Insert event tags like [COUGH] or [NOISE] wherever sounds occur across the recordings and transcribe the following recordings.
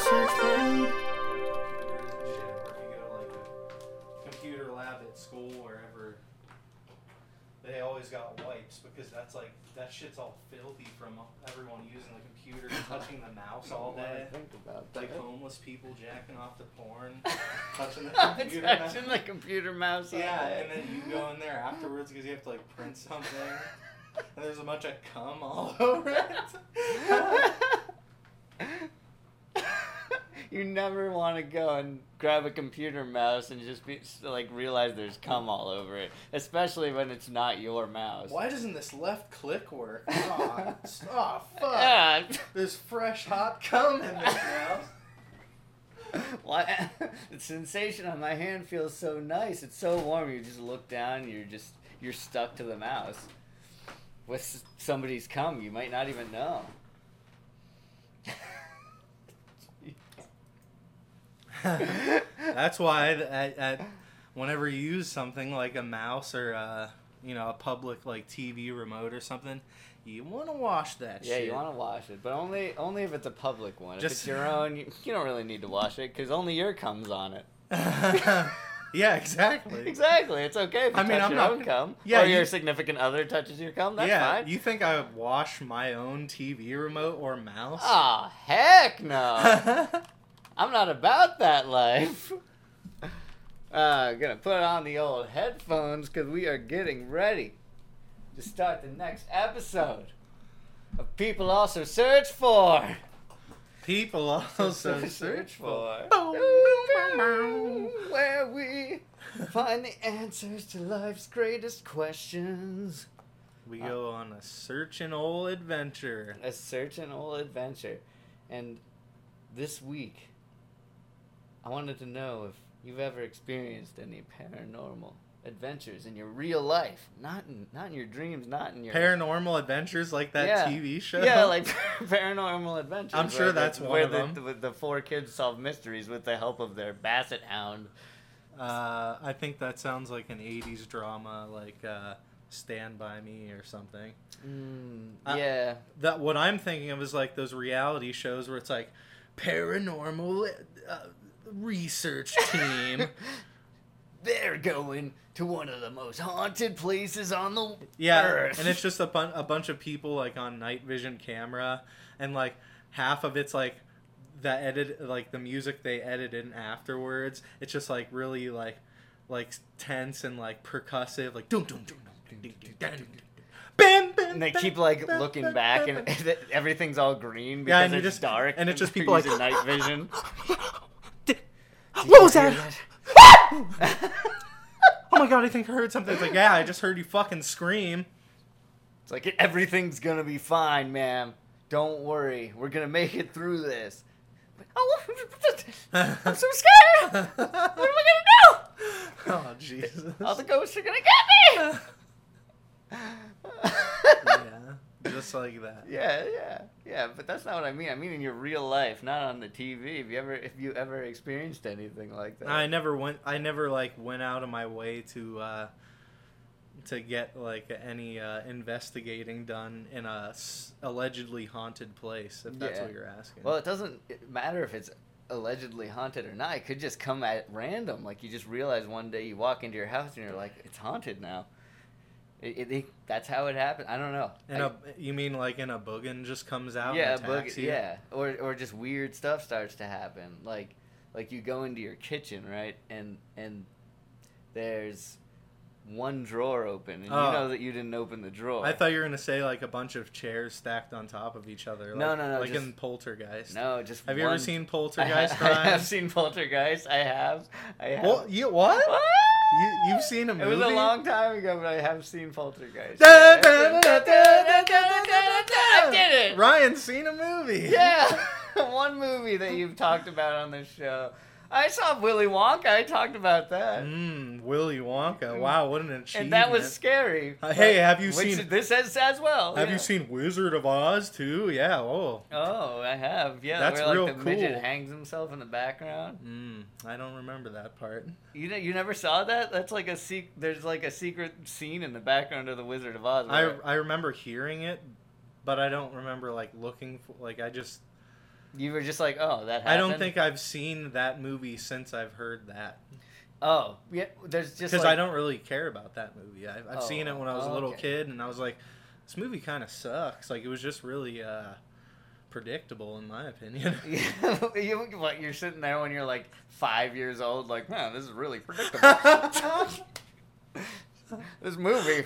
search for computers and shit, or if you go to like a computer lab at school, wherever, they always got wipes because that's like that shit's all filthy from everyone using the computer, touching the mouse all day. Think about Like homeless people jacking off the porn, [LAUGHS] touching [LAUGHS] the computer. mouse. Touching the computer mouse. Yeah, and then you go in there afterwards because you have to like print something, and there's a bunch of cum all [LAUGHS] over it. You never want to go and grab a computer mouse and just be like realize there's cum all over it, especially when it's not your mouse. Why doesn't this left click work? [LAUGHS] Oh, oh fuck! Yeah. There's fresh hot cum in this [LAUGHS] house. Why? [LAUGHS] the sensation on my hand feels so nice. It's so warm. You just look down. You're just you're stuck to the mouse. With somebody's cum, you might not even know. That's why at, at, whenever you use something like a mouse or uh, you know a public like TV remote or something, you want to wash that Yeah, shit. you want to wash it, but only only if it's a public one. if it's your own, you, you don't really need to wash it because only your comes on it. [LAUGHS] yeah, exactly. Exactly, it's okay if you I mean, touch I'm your not own cum. Yeah, or your you- significant other touches your cum. That's yeah, fine. you think I would wash my own TV remote or mouse? Oh heck no! [LAUGHS] I'm not about that life. Uh, gonna put on the old headphones because we are getting ready to start the next episode of People Also Search For. People also search for. Where we [LAUGHS] find the answers to life's greatest questions. We go on a searching old adventure. A search and old adventure. And this week, I wanted to know if you've ever experienced any paranormal adventures in your real life. Not in not in your dreams, not in your Paranormal adventures like that Yeah. TV show. Yeah, [LAUGHS] like [LAUGHS] paranormal adventures. I'm sure where the- that's one where of the, them. The, the four kids solve mysteries with the help of their basset hound. Uh, I think that sounds like an '80s drama, like uh, Stand by Me or something. Mm, Uh, yeah. That what I'm thinking of is like those reality shows where it's like paranormal uh, research team. They're going to one of the most haunted places on the yeah, earth. and it's just a, bun- a bunch of people like on night vision camera, and like half of it's like the edit, like the music they edited in afterwards. It's just like really like like tense and like percussive, like dum dum dum dum bam bam. and they keep like looking back, and everything's all green because yeah, it's just, dark, and it's just people like night vision. What was that? that? [LAUGHS] Oh my god, I think I heard something. It's like, yeah, I just heard you fucking scream. It's like everything's gonna be fine, ma'am. Don't worry, we're gonna make it through this. Oh, [LAUGHS] I'm so scared. What am I gonna do? [LAUGHS] Oh Jesus. All the ghosts are gonna get me. yeah, just like that. [LAUGHS] Yeah, yeah, yeah. But that's not what I mean. I mean in your real life, not on the TV. Have you ever, if you ever experienced anything like that? I never went. I never like went out of my way to uh, to get like any uh, investigating done in a s- allegedly haunted place. If that's Yeah. what you're asking. Well, it doesn't matter if it's allegedly haunted or not. It could just come at random. Like you just realize one day you walk into your house and you're like, it's haunted now. It, it, that's how it happened. I don't know. in I- a, you mean like in a boogan just comes out? yeah, and boog- attacks you? yeah, or or just weird stuff starts to happen. Like like you go into your kitchen, right, and and there's one drawer open, and oh. you know that you didn't open the drawer. I thought you were gonna say like a bunch of chairs stacked on top of each other. Like, no, no, no. Like just, in Poltergeist. No, just. Have one... you ever seen Poltergeist? I, ha- I have seen Poltergeist. I have. I have. Well, you what? what? You, you've seen a movie? It was a long time ago, but I have seen Poltergeist. I did it. Ryan's seen a movie. Yeah, one movie that you've talked about on this show. I saw Willy Wonka. I talked about that, Mmm, Willy Wonka. Wow, what an achievement. and that was scary. Uh, hey, have you seen- this as as well? Have yeah. you seen Wizard of Oz too? Yeah. Oh. Oh, I have. Yeah, That's where like real the midget cool. hangs himself in the background. Mm, I don't remember that part. You ne- you never saw that? That's like a sec- There's like a secret scene in the background of the Wizard of Oz. I where- I remember hearing it, but I don't remember like looking for like I just You were just like, oh, that happened. I don't think I've seen that movie since I've heard that. Oh, yeah. There's just Because like, I don't really care about that movie. I've, I've seen it when I was a Oh, little okay. kid, and I was like, this movie kind of sucks. Like, it was just really uh, predictable, in my opinion. [LAUGHS] you, what, you're sitting there when you're like five years old, like, man, this is really predictable. [LAUGHS] [LAUGHS] this movie.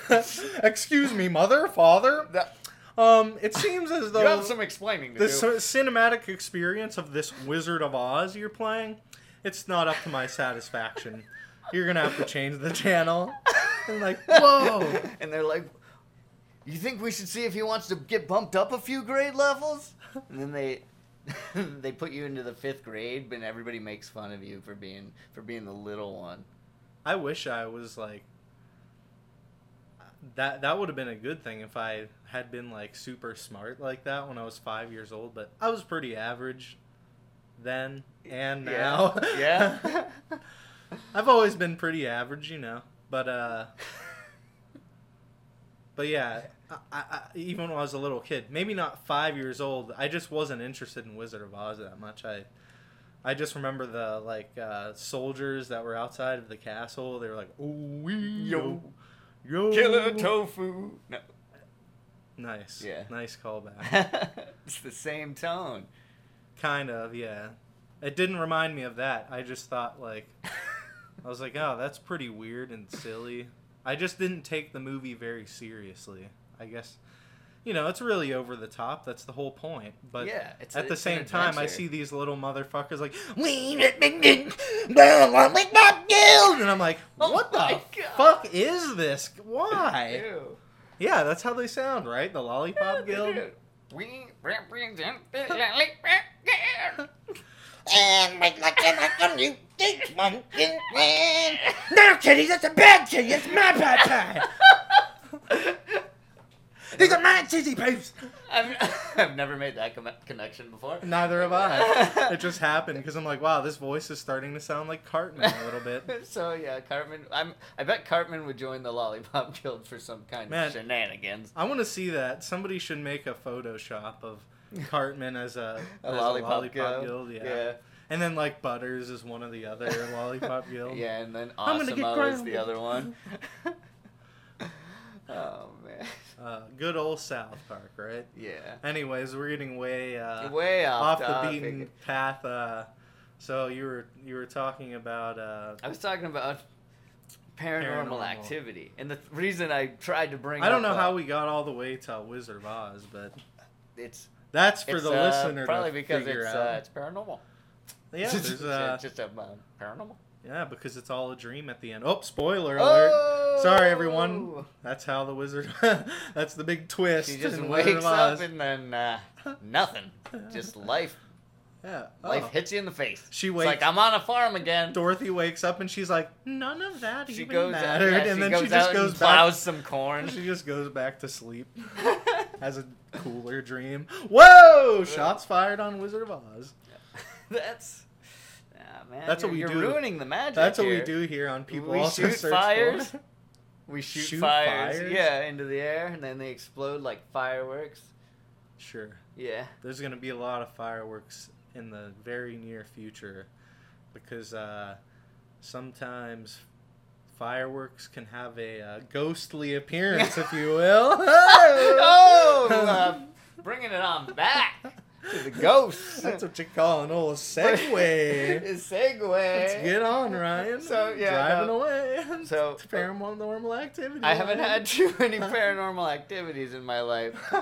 Excuse me, mother, father. That- Um, it seems as though [LAUGHS] you have some explaining to the do. c- cinematic experience of this Wizard of Oz you're playing, it's not up to my satisfaction. You're gonna have to change the channel. And like, [LAUGHS] whoa. and they're like, "You think we should see if he wants to get bumped up a few grade levels?" And then they [LAUGHS] they put you into the fifth grade, but everybody makes fun of you for being for being the little one. I wish I was like that. That would have been a good thing if I had been like super smart like that when I was five years old. But I was pretty average then and now. [LAUGHS] Yeah. yeah? [LAUGHS] I've always been pretty average, you know. But uh, but yeah, I, I, I, even when I was a little kid, maybe not five years old, I just wasn't interested in Wizard of Oz that much. I I just remember the like uh, soldiers that were outside of the castle. They were like, "Oh, we yo, yo, Killer tofu. No. Nice, Yeah. nice callback. it's the same tone. kind of, yeah. It didn't remind me of that. I just thought like. I was like, oh, that's pretty weird and silly. I just didn't take the movie very seriously. I guess, you know, it's really over the top. That's the whole point. But yeah, at a- the same time, I see these little motherfuckers like, we No, we're not killed! and I'm like, Oh what the God. fuck is this? Why? Ew. Yeah, that's how they sound, right? The Lollipop Guild. We represent the [LAUGHS] Lollipop Guild. And make like an icon, you think monkey man. [LAUGHS] No, kitty, that's a bad kitty. That's my pie pie. [LAUGHS] These are my cheesy poops. I've, [LAUGHS] I've never made that com- connection before. Neither have I. it just [LAUGHS] happened because I'm like, wow, this voice is starting to sound like Cartman a little bit. [LAUGHS] so yeah, Cartman. I'm. I bet Cartman would join the Lollipop Guild for some kind Man. of shenanigans. I want to see that. Somebody should make a Photoshop of Cartman as a, A as lollipop, guild. Yeah. yeah. And then like Butters is one of the other Lollipop Guild. Yeah, and then I'm gonna get Osimo is the other one. oh man. Uh, good old South Park, right? Yeah. Anyways, we're getting way uh, Way off, off the beaten path. Uh, so you were you were talking about uh, I was talking about paranormal, Paranormal. activity, and the th- reason I tried to bring. I don't know uh, how we got all the way to Wizard of Oz, but It's that's for it's, the listener probably to because it's out. it's paranormal. yeah, [LAUGHS] It's there's, just- uh, just a paranormal. Yeah, because it's all a dream at the end. Oh, spoiler alert! Oh! Sorry, everyone. That's how the wizard. [LAUGHS] that's the big twist. She just wakes up and then uh, nothing. Just [LAUGHS] life. yeah. Life oh. hits you in the face. She It's wakes. like I'm on a farm again. Dorothy wakes up and she's like, none of that She even goes mattered, yeah, and then she just goes [LAUGHS] and plows some corn. She just goes back to sleep. Has a cooler dream. Whoa! Shots fired on Wizard of Oz. That's. Man, That's what you're- we you're do. ruining the magic. That's what we do here on People we Also shoot fires. For. [LAUGHS] We shoot, Shoot fires, fires? yeah, into the air, and then they explode like fireworks. Sure. Yeah. There's going to be a lot of fireworks in the very near future because uh, sometimes fireworks can have a uh, ghostly appearance, if you will. [LAUGHS] oh, [LAUGHS] uh, bringing it on back the ghosts. That's what you call an old segue. [LAUGHS] Segue. Let's get on, Ryan. So, yeah, driving no. away. So- It's paranormal activity. I haven't Ryan. had too many paranormal activities in my life.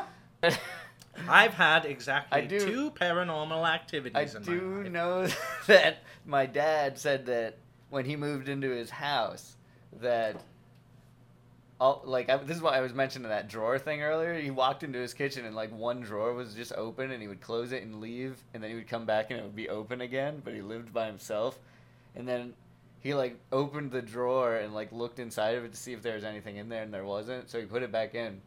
[LAUGHS] I've had exactly do- two paranormal activities. I in my life. do know [LAUGHS] that my dad said that when he moved into his house, that all like I, this is why I was mentioning that drawer thing earlier. He walked into his kitchen and like one drawer was just open, and he would close it and leave, and then he would come back and it would be open again. But he lived by himself, and then he like opened the drawer and like looked inside of it to see if there was anything in there, and there wasn't. So he put it back in.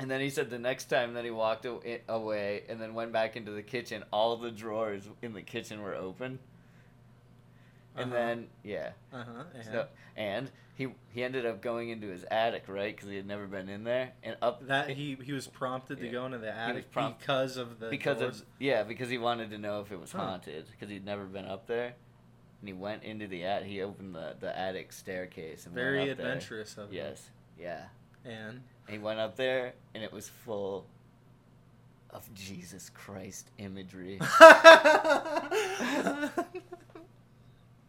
And then he said the next time that he walked away and then went back into the kitchen, all the drawers in the kitchen were open. And Uh-huh. then yeah, Uh huh. And so, and he he ended up going into his attic, right? Because he had never been in there, and up that he he was prompted to go into the attic prompt- because of the because doors. of yeah, because he wanted to know if it was Huh. haunted because he'd never been up there, and he went into the attic. He opened the the attic staircase and very went up there. adventurous of him. Yes, yeah. And And he went up there, and it was full of Jesus Christ imagery, [LAUGHS] [LAUGHS]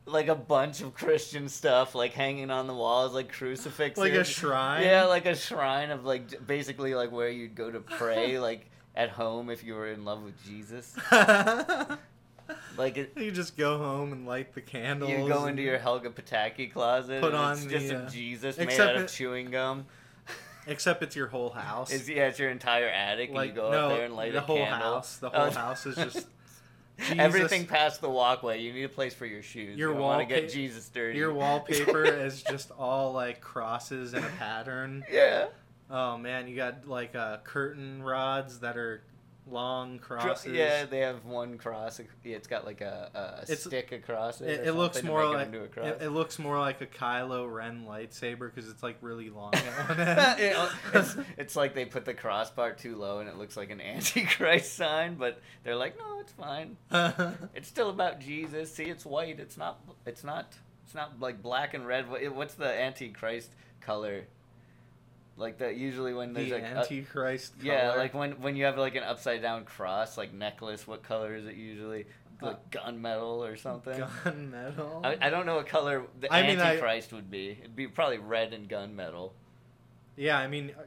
like a bunch of Christian stuff, like hanging on the walls, like crucifixes, like a shrine. Yeah, like a shrine of like basically like where you'd go to pray, [LAUGHS] like at home if you were in love with Jesus. [LAUGHS] Like it, you just go home and light the candles. you go into your Helga Pataki closet. Put on it's just the, a uh, Jesus made out of it- chewing gum. [LAUGHS] Except it's your whole house. It's, yeah, it's your entire attic, like and you go no, up there and light the a whole candle. house. The Oh, whole house is just Jesus. Everything past the walkway. You need a place for your shoes. Your you want to get Jesus dirty. your wallpaper [LAUGHS] is just all like crosses in a pattern. Yeah. Oh man, you got like uh, curtain rods that are long Cro- crosses. Yeah, they have one cross. It's got like a, a stick across it. It, it looks more it like a it, cross. it looks more like a Kylo Ren lightsaber because it's like really long at one end. You know, it's, [LAUGHS] it's like they put the crossbar too low and it looks like an [LAUGHS] antichrist sign, but they're like, no, it's fine. [LAUGHS] It's still about Jesus. See, it's white. It's not. It's not. It's not like black and red. What's the antichrist color? Like that. Usually when there's the like a- Antichrist. yeah, like when when you have like an upside down cross, like necklace. What color is it usually? Like Uh, gunmetal or something. gunmetal. I, I don't know what color the I mean, I- antichrist would be. It'd be probably red and gunmetal. Yeah, I mean, uh,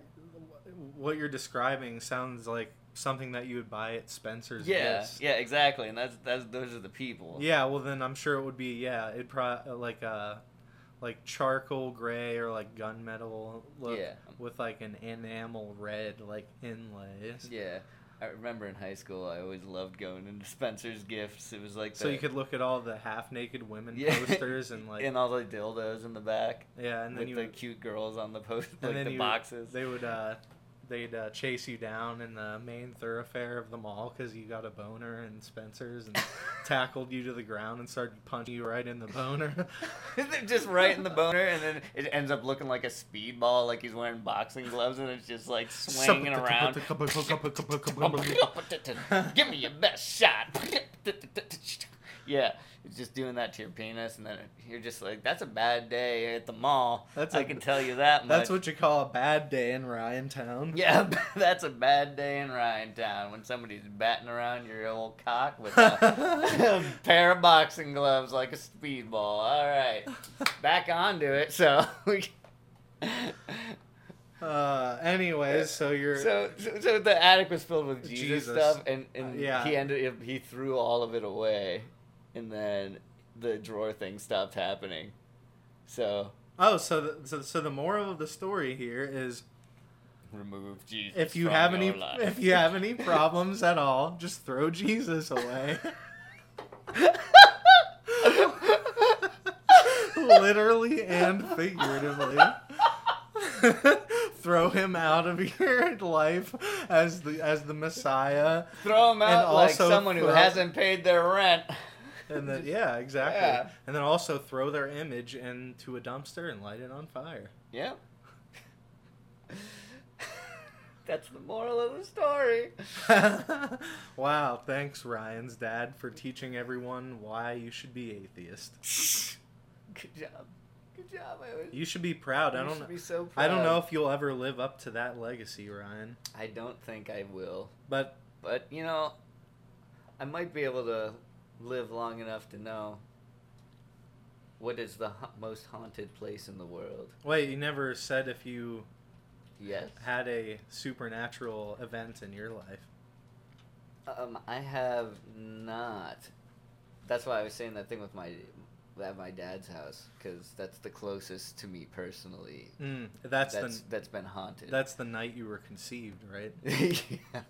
what you're describing sounds like something that you would buy at Spencer's. Yeah, yeah, exactly. And that's that's those are the people. Yeah, well then I'm sure it would be yeah, it'd probably like uh like charcoal gray or like gunmetal look Yeah. with like an enamel red like inlays. Yeah. I remember in high school, I always loved going into Spencer's Gifts. It was like So the- you could look at all the half naked women Yeah. [LAUGHS] posters and like and all the dildos in the back yeah, and then with the would, cute girls on the post, like the you- boxes. they would uh they'd uh, chase you down in the main thoroughfare of the mall because you got a boner in Spencer's and [LAUGHS] tackled you to the ground and started punching you right in the boner. [LAUGHS] Just right in the boner, and then it ends up looking like a speedball, like he's wearing boxing gloves, and it's just like swinging around. Give me your best shot. yeah, just doing that to your penis, and then you're just like, "That's a bad day at the mall." That's I a- can tell you that [LAUGHS] much. That's what you call a bad day in Ryan Town. Yeah, [LAUGHS] that's a bad day in Ryan Town when somebody's batting around your old cock with a, [LAUGHS] pair of boxing gloves like a speedball. All right, back onto it. So, we- Uh, anyways, so you're so, so, so the attic was filled with Jesus, Jesus. stuff, and, and Uh, yeah. he ended he threw all of it away, and then the drawer thing stopped happening. So oh, so the, so so the moral of the story here is remove Jesus. if you have any life. if you have any problems at all, just throw Jesus away. Literally and figuratively. [LAUGHS] throw him out of your life as the as the Messiah. Throw him And out like also someone who hasn't paid their rent. And then [LAUGHS] yeah, exactly. Yeah. And then also throw their image into a dumpster and light it on fire. Yeah. [LAUGHS] That's the moral of the story. [LAUGHS] wow, thanks Ryan's dad for teaching everyone why you should be atheist. Good job. Good job. I was, You should be proud. I don't should be so proud. I don't know if you'll ever live up to that legacy, Ryan. I don't think I will. But But, you know, I might be able to live long enough to know what is the ha- most haunted place in the world. wait, you never said if you Yes. had a supernatural event in your life. Um, I have not. That's why I was saying that thing with my at my dad's house because that's the closest to me personally. Mm, that's, that's the that's been haunted. that's the night you were conceived, right? [LAUGHS] yeah.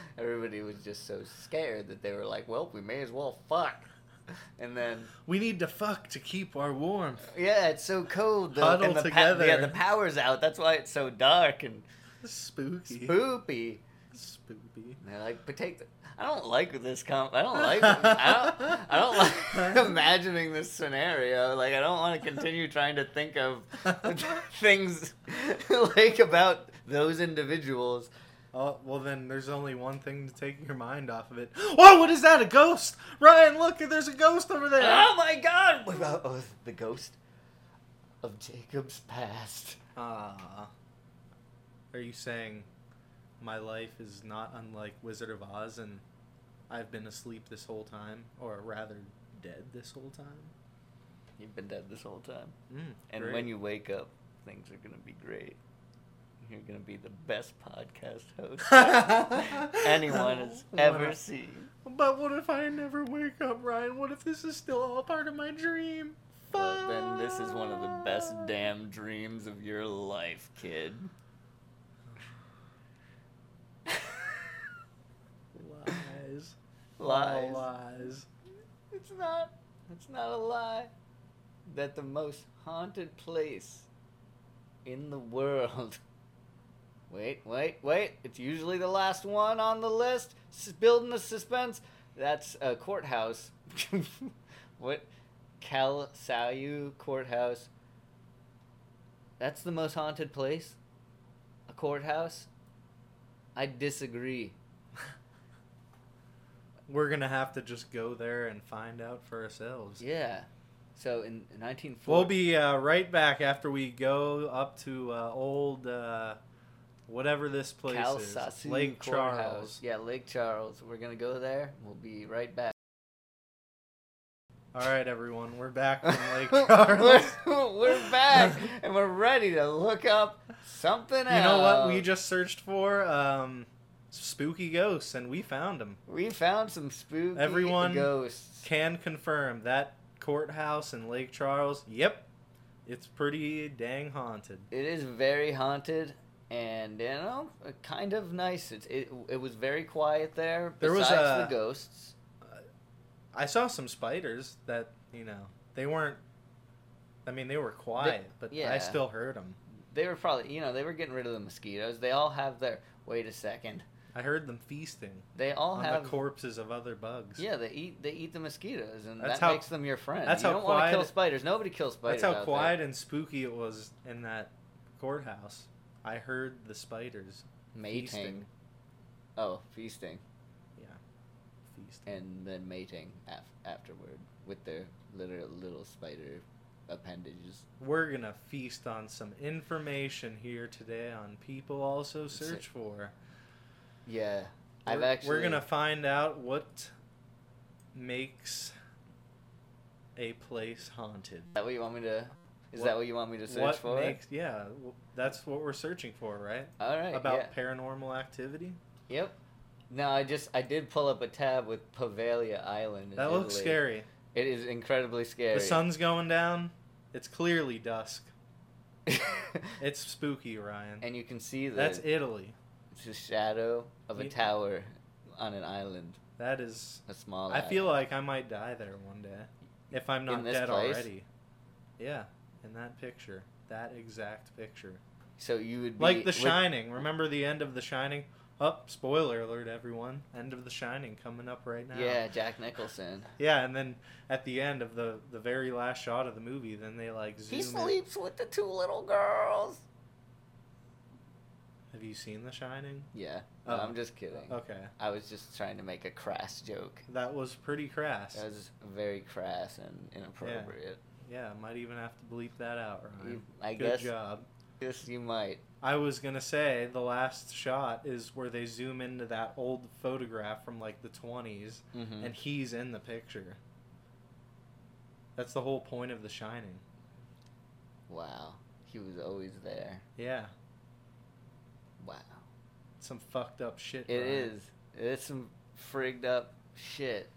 [LAUGHS] Everybody was just so scared that they were like, "Well, we may as well fuck." [LAUGHS] And then, We need to fuck to keep our warmth. yeah, it's so cold. The, Huddle the together. yeah, the power's out. That's why it's so dark and Spooky. Spooky. Spooky. And they're like, but take the. I don't like this com. I don't like. [LAUGHS] I don't. I don't like imagining this scenario. Like I don't want to continue trying to think of things like about those individuals. Oh, well then there's only one thing to take your mind off of it. Oh, what is that? A ghost? Ryan, look, there's a ghost over there. Oh my God! What about oh, the ghost of Jacob's past? Ah. Are you saying my life is not unlike Wizard of Oz and I've been asleep this whole time? Or rather, dead this whole time? You've been dead this whole time, Mm, and great. when you wake up, things are gonna be great. You're gonna be the best podcast host [LAUGHS] anyone has ever seen. But what if I never wake up, Ryan? What if this is still all part of my dream? Well, then this is one of the best damn dreams of your life, kid. Lies. [LAUGHS] Lies. Lies. It's not. It's not a lie. That the most haunted place in the world. Wait, wait, wait. It's usually the last one on the list. S- building the suspense. That's a courthouse. [LAUGHS] what? Calcasieu Courthouse. That's the most haunted place? A courthouse? I disagree. [LAUGHS] We're gonna have to just go there and find out for ourselves. Yeah. So in 1940. We'll be uh, right back after we go up to uh, old uh, whatever this place Cal is, Sasu Lake Courthouse. Charles. Yeah, Lake Charles. We're gonna go there. We'll be right back. All right, everyone, we're back [LAUGHS] from Lake Charles. we're, [LAUGHS] we're back [LAUGHS] and we're ready to look up something else. you know what we just searched for? Um, spooky ghosts, and we found them. we found some spooky Everyone ghosts. Can confirm that courthouse in Lake Charles. Yep, it's pretty dang haunted. It is very haunted. And you know, kind of nice. It, it it was very quiet there. There was besides a- the ghosts. I saw some spiders that you know they weren't. I mean, they were quiet, but yeah. I still heard them. They were probably you know they were getting rid of the mosquitoes. They all have their. Wait a second. I heard them feasting They all on have the corpses of other bugs. Yeah, they eat they eat the mosquitoes, and That's that how- makes them your friend. that's how you how don't want to kill spiders. Nobody kills spiders. That's how quiet and spooky it was in that courthouse. I heard the spiders. Mating. feasting. Oh, feasting, Yeah, feasting. and then mating af- afterward with their little little spider appendages. We're gonna feast on some information here today on people also search for. Yeah, I've We're- actually. We're gonna find out what makes a place haunted. That what you want me to? Is What- that what you want me to search what for? makes yeah? That's what we're searching for, right? All right. About yeah. paranormal activity. Yep. No, I just I did pull up a tab with Poveglia Island. in That looks scary. It is incredibly scary. The sun's going down. It's clearly dusk. [LAUGHS] It's spooky, Ryan. and you can see the That's Italy. It's a shadow of a tower on an island, That is. a small. I feel like I might die there one day, if I'm not dead place? already. Yeah, in that picture, that exact picture, so. You would be like The Shining. Remember the end of The Shining? Up, spoiler alert, everyone! End of The Shining coming up right now. Yeah, Jack Nicholson. [LAUGHS] Yeah, and then at the end of the the very last shot of the movie, then they like zoom. He in. sleeps with the two little girls. Have you seen The Shining? Yeah, Oh. I'm just kidding. Okay, I was just trying to make a crass joke. that was pretty crass. That was very crass and inappropriate. Yeah, might even have to bleep that out, Ryan. You- I Good guess. job. Yes, you might. I was gonna say the last shot is where they zoom into that old photograph from like the 20s, hmm and he's in the picture. That's the whole point of The Shining. Wow, he was always there. Yeah, Wow, some fucked up shit. it Ryan. is. It's some frigged up shit.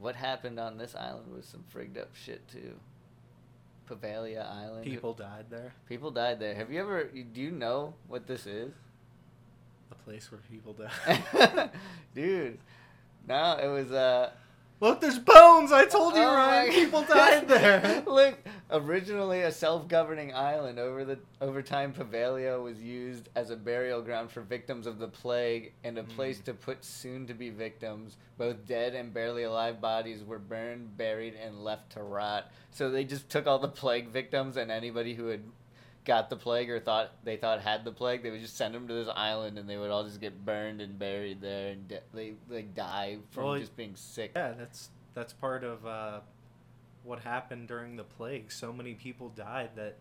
What happened on this island was some frigged up shit too. Poveglia Island. People died there. People died there. Have you ever? Do you know what this is? A place where people die. [LAUGHS] Dude, no, it was uh. Look, there's bones. I told you, oh Ryan. People [LAUGHS] died there. Look, Originally a self-governing island, over the over time Poveglia was used as a burial ground for victims of the plague and a place Mm. to put soon-to-be victims. Both dead and barely alive bodies were burned, buried, and left to rot. So they just took all the plague victims and anybody who had got the plague or thought they thought had the plague, they would just send them to this island and they would all just get burned and buried there and de- they like die from Well, just being sick. Yeah, that's that's part of uh, what happened during the plague. So many people died that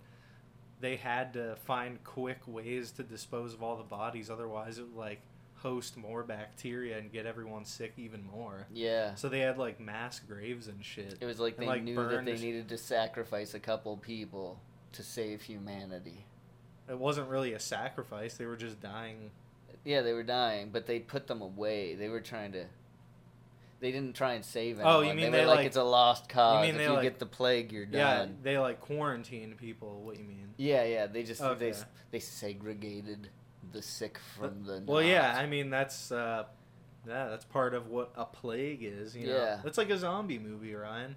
they had to find quick ways to dispose of all the bodies. Otherwise, it would like host more bacteria and get everyone sick even more. Yeah. So they had like mass graves and shit. It was like And, they like, knew that they needed to sacrifice a couple people to save humanity. It wasn't really a sacrifice. They were just dying. Yeah, they were dying, but they put them away. They were trying to. They didn't try and save anyone. Oh, you mean they, they, were like, like- it's a lost cause. You mean if you like- get the plague, you're Yeah, done. Yeah, they like quarantine people. What you mean? Yeah, yeah. They just Okay. they they segregated the sick from the. Well, yeah. I mean, that's uh, yeah, that's part of what a plague is. You know, Yeah. it's like a zombie movie, Ryan.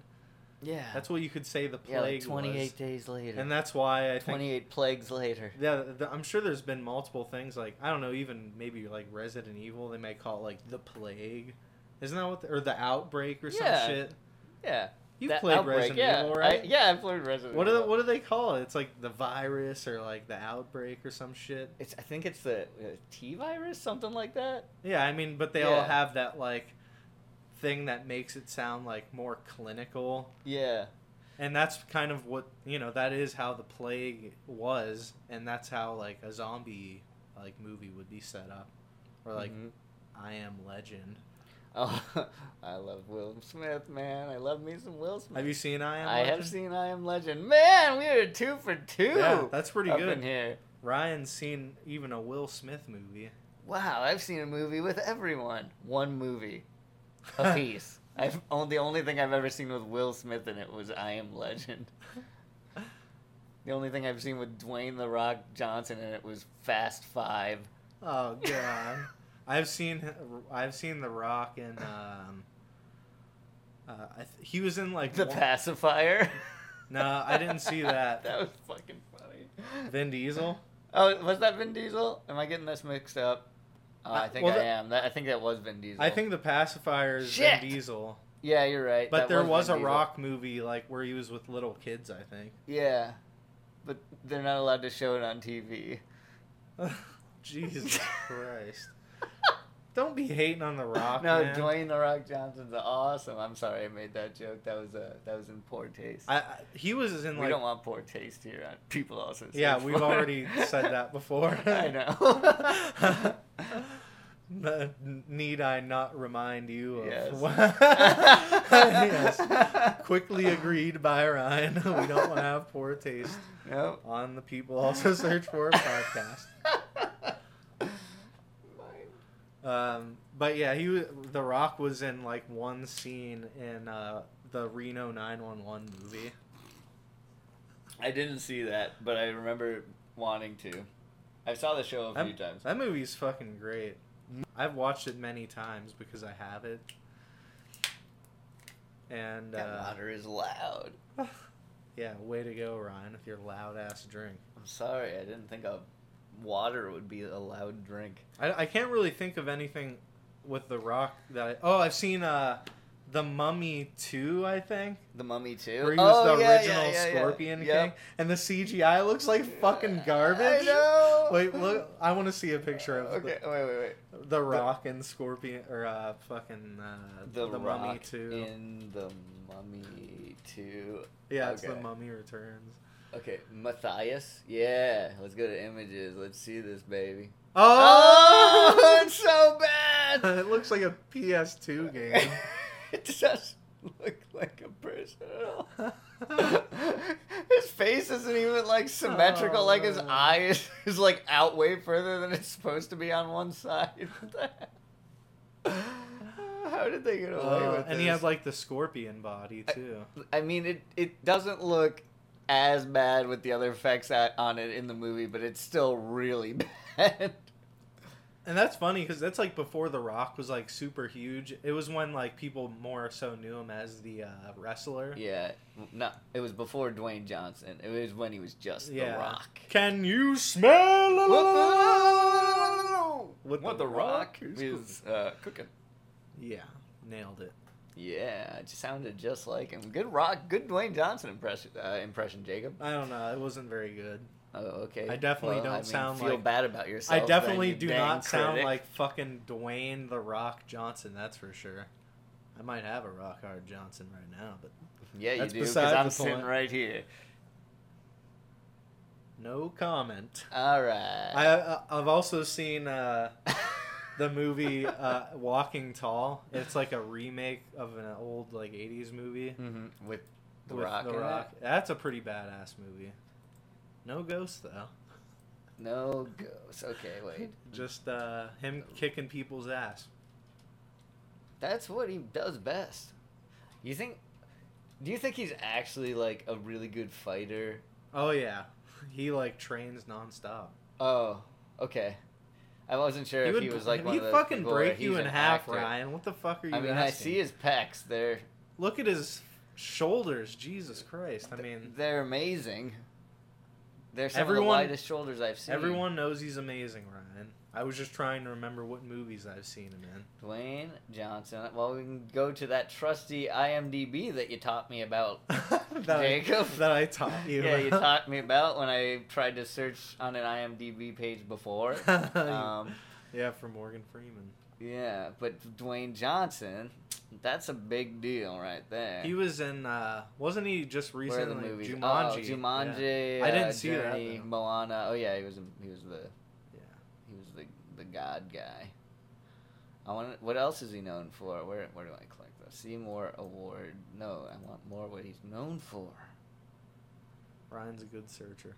Yeah. That's what you could say the yeah, like plague 28 was. days later. And that's why I think 28 plagues later. yeah, the, I'm sure there's been multiple things like I don't know, even maybe like Resident Evil, they may call it like the plague. Isn't that what the, or the outbreak or some shit? Yeah. You That played outbreak, Resident yeah. Evil, I- right? yeah, I played Resident What do Evil. they, what do they call it? It's like the virus or like the outbreak or some shit. It's I think it's the uh, T virus, something like that. Yeah, I mean, but they all have that like thing that makes it sound like more clinical. Yeah. And that's kind of what you know. That is how the plague was, and that's how like a zombie like movie would be set up, or like Mhm. I Am Legend. [LAUGHS] Oh, [LAUGHS] I love Will Smith, man. I love me some Will Smith. Have you seen I Am? I Legend? have seen I Am Legend. Man, we are two for two. Yeah, that's pretty up good. in here. Ryan's seen even a Will Smith movie. Wow, I've seen a movie with everyone. One movie, a [LAUGHS] piece. I've only the only thing I've ever seen with Will Smith in it was I Am Legend. The only thing I've seen with Dwayne the Rock Johnson in it was Fast Five. Oh god, I've seen I've seen The Rock in. Um, uh, I th- he was in like The one- pacifier. No, I didn't see [LAUGHS] that. that was fucking funny. Vin Diesel. Oh, was that Vin Diesel? Am I getting this mixed up? I Uh, think well, I am. That, I think that was Vin Diesel. I think the pacifier is Shit! Vin Diesel. Yeah, you're right. But That there was, Vin a Diesel. Rock movie like where he was with little kids. I think. Yeah, but they're not allowed to show it on TV. [LAUGHS] Jesus Christ! Don't be hating on the Rock. no, man. Dwayne the Rock Johnson's awesome. I'm sorry I made that joke. That was uh, that was in poor taste. I, I, he was in we don't want poor taste here. On people also. yeah, we've already [LAUGHS] said that before. I know. [LAUGHS] [LAUGHS] Need I not remind you of? Yes. [LAUGHS] yes. Quickly [LAUGHS] agreed by Ryan. we don't want to have poor taste nope. on the people. Also search for a podcast. Um, but yeah, he was, The Rock was in like one scene in uh, the Reno 911 movie. I didn't see that, but I remember wanting to. I saw the show a That, few times. that movie's fucking great. I've watched it many times because I have it. And That uh, water is loud. [SIGHS] yeah, way to go, Ryan, with your loud ass drink. I'm sorry, I didn't think of water would be a loud drink. I, I can't really think of anything with The Rock that I, oh I've seen uh the Mummy 2 I think The Mummy too. where he was oh, the yeah, original yeah, yeah. Scorpion Yep. King and the CGI looks like fucking garbage. I know. Wait, look! I want to see a picture of Okay, wait, wait, wait. the, the Rock and Scorpion or uh fucking uh, The, the Rock Mummy 2. in the Mummy two. Yeah, it's the Mummy Returns. Okay, Matthias. Yeah, let's go to images. Let's see this baby. Oh, Oh, it's so bad. [LAUGHS] it looks like a PS2 game. [LAUGHS] [LAUGHS] it does look like a person at all. [LAUGHS] his face isn't even like symmetrical. like his Oh. eye is, is like out way further than it's supposed to be on one side. What the heck? How did they get away Uh, with and he this? had like the scorpion body too. I mean, it it doesn't look as bad with the other effects on it in the movie, but it's still really [LAUGHS] bad. And that's funny because that's like before The Rock was like super huge. It was when like people more so knew him as the uh, wrestler. Yeah, no, it was before Dwayne Johnson. It was when he was just Yeah. The Rock. Can you smell What, What the, The Rock, Rock is uh, cooking. Yeah, nailed it. Yeah, it just sounded just like him. Good Rock, good Dwayne Johnson impression. Uh, impression, Jacob. I don't know. It wasn't very good. Oh, okay. I definitely Well, don't I mean, sound feel like- bad about yourself. I definitely you do not sound like fucking Dwayne the Rock Johnson. That's for sure. I might have a Rock Hard Johnson right now, but Yeah, you do. Because I'm sitting point. right here. no comment. All right. I uh, I've also seen uh, [LAUGHS] the movie uh, Walking Tall. It's like a remake of an old like '80s movie hmm With the with Rock. The in it. Rock. That's a pretty badass movie. No ghosts though. No ghosts. Okay, wait. [LAUGHS] Just uh, him kicking people's ass. That's what he does best. You think? Do you think he's actually like a really good fighter? Oh yeah, he like trains nonstop. Oh, okay. I wasn't sure He if would he was like one he of those fucking break you in half, actor. Ryan. What the fuck are you? I mean, asking? I see his pecs. They're Look at his shoulders. Jesus Christ. I mean, they're amazing. They're some of Everyone- the widest shoulders I've seen. everyone knows he's amazing, Ryan. I was just trying to remember what movies I've seen him in. Dwayne Johnson. Well, we can go to that trusty IMDb that you taught me about. [LAUGHS] that, Jacob? I, that I taught you. yeah, you [LAUGHS] taught me about when I tried to search on an IMDb page before. [LAUGHS] Um, yeah, for Morgan Freeman. Yeah, but Dwayne Johnson, that's a big deal right there. He was in. uh Wasn't he just recently? Where the movies? Jumanji. Oh, Jumanji. I didn't uh, see that, though. Moana. Oh yeah, he was. He was the. Yeah. He was the the God guy. I want. What else is he known for? Where Where do I click this? Seymour Award. No, I want more what he's known for. Ryan's a good searcher.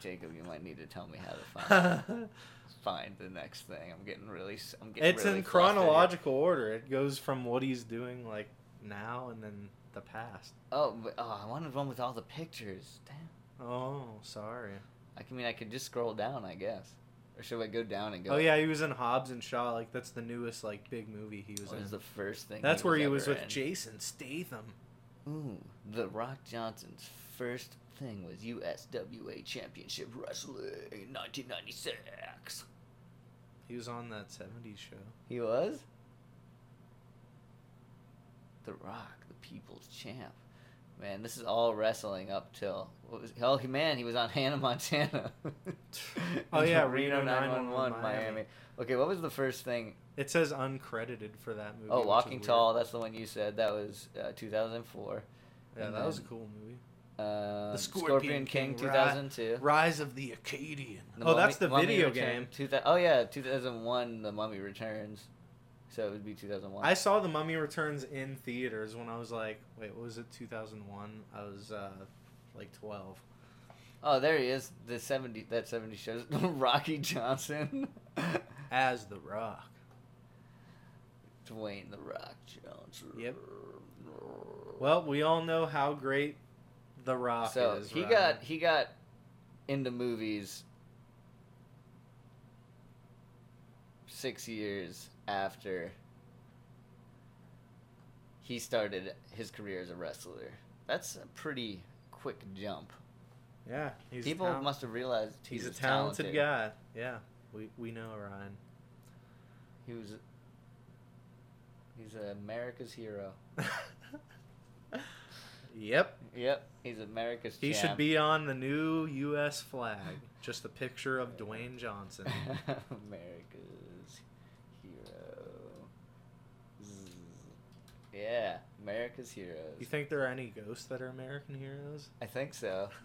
Jacob, you might need to tell me how to find [LAUGHS] find the next thing. I'm getting really. I'm getting. it's really in chronological order. It goes from what he's doing like now and then the past. Oh, but, oh, I wanted one with all the pictures. Damn. Oh, sorry. I can- mean, I could just scroll down, I guess. Or should I go down and go? Oh yeah, he was in Hobbs and Shaw. Like that's the newest like big movie he was What in. is the first thing? That's where he ever was with in? Jason Statham. Ooh, The Rock Johnson's first thing was USWA Championship Wrestling in 1996. He was on that '70s show. He was? The Rock, the People's Champ. Man, this is all wrestling up till. What was, oh, man, he was on [LAUGHS] Hannah Montana. Oh, yeah, [LAUGHS] Reno Reno 911 911 Miami. Miami. Okay, what was the first thing? It says uncredited for that movie. Oh, Walking. Tall, that's the one you said. That was uh, 2004. Yeah, and that was a cool movie. Uh, The Scorpion, Scorpion King, King, 2002. Rise of the Akkadian. The oh, Mummy- that's the Mummy video Return- game. Two oh yeah, 2001. The Mummy Returns. So it would be 2001. I saw The Mummy Returns in theaters when I was like, wait, what was it? 2001. I was uh, like 12. oh, there he is. The 70 that 70 shows [LAUGHS] Rocky Johnson. [LAUGHS] As The Rock. Dwayne the Rock Johnson. Yep. Well, we all know how great The Rock so is. he Ryan. got he got into movies six years after he started his career as a wrestler. That's a pretty quick jump. Yeah, he's People tal- must have realized he He's a was talented, guy. Yeah, we we know Ryan. He was. He's America's hero. [LAUGHS] yep, Yep, he's America's. he should be on the new U.S. flag. Just a picture of Dwayne Johnson. [LAUGHS] America's hero. Zzz. Yeah, America's heroes. You think there are any ghosts that are American heroes? I think so. [LAUGHS]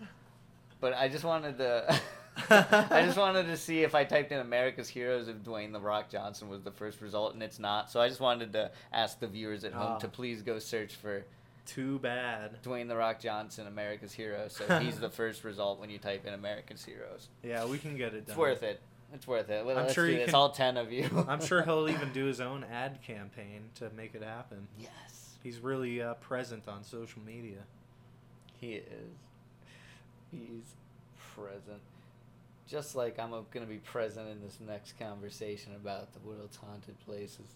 But I just wanted to. [LAUGHS] I just wanted to see if I typed in America's Heroes if Dwayne the Rock Johnson was the first result, and it's not. So I just wanted to ask the viewers at home Ah. to please go search for Too bad. Dwayne the Rock Johnson, America's Hero. So [LAUGHS] he's the first result when you type in America's Heroes. Yeah, we can get it done. It's worth it. It's worth it. Well, I'm sure do this. can- all ten of you. I'm sure he'll [LAUGHS] even do his own ad campaign to make it happen. Yes, He's really uh, present on social media. he is. He's present. Just like I'm going to be present in this next conversation about the world's haunted places.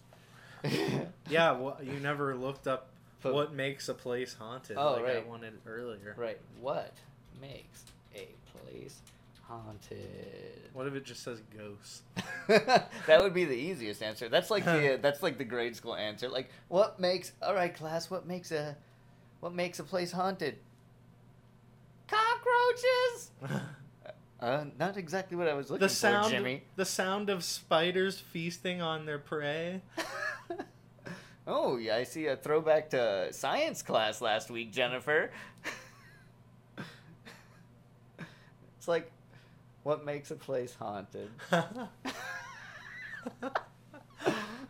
[LAUGHS] Yeah, well, you never looked up But- what makes a place haunted. Oh, like I right. wanted earlier. Right. What makes a place haunted? What if it just says ghosts? [LAUGHS] that would be the easiest answer. That's like the [LAUGHS] that's like the grade school answer. Like, what makes all right, class? What makes a what makes a place haunted? Cockroaches. [LAUGHS] Uh, not exactly what I was looking the for, Jimmy. the sound of spiders feasting on their prey. Oh, yeah, I see a throwback to science class last week, Jennifer. [LAUGHS] it's like, what makes a place haunted? [LAUGHS]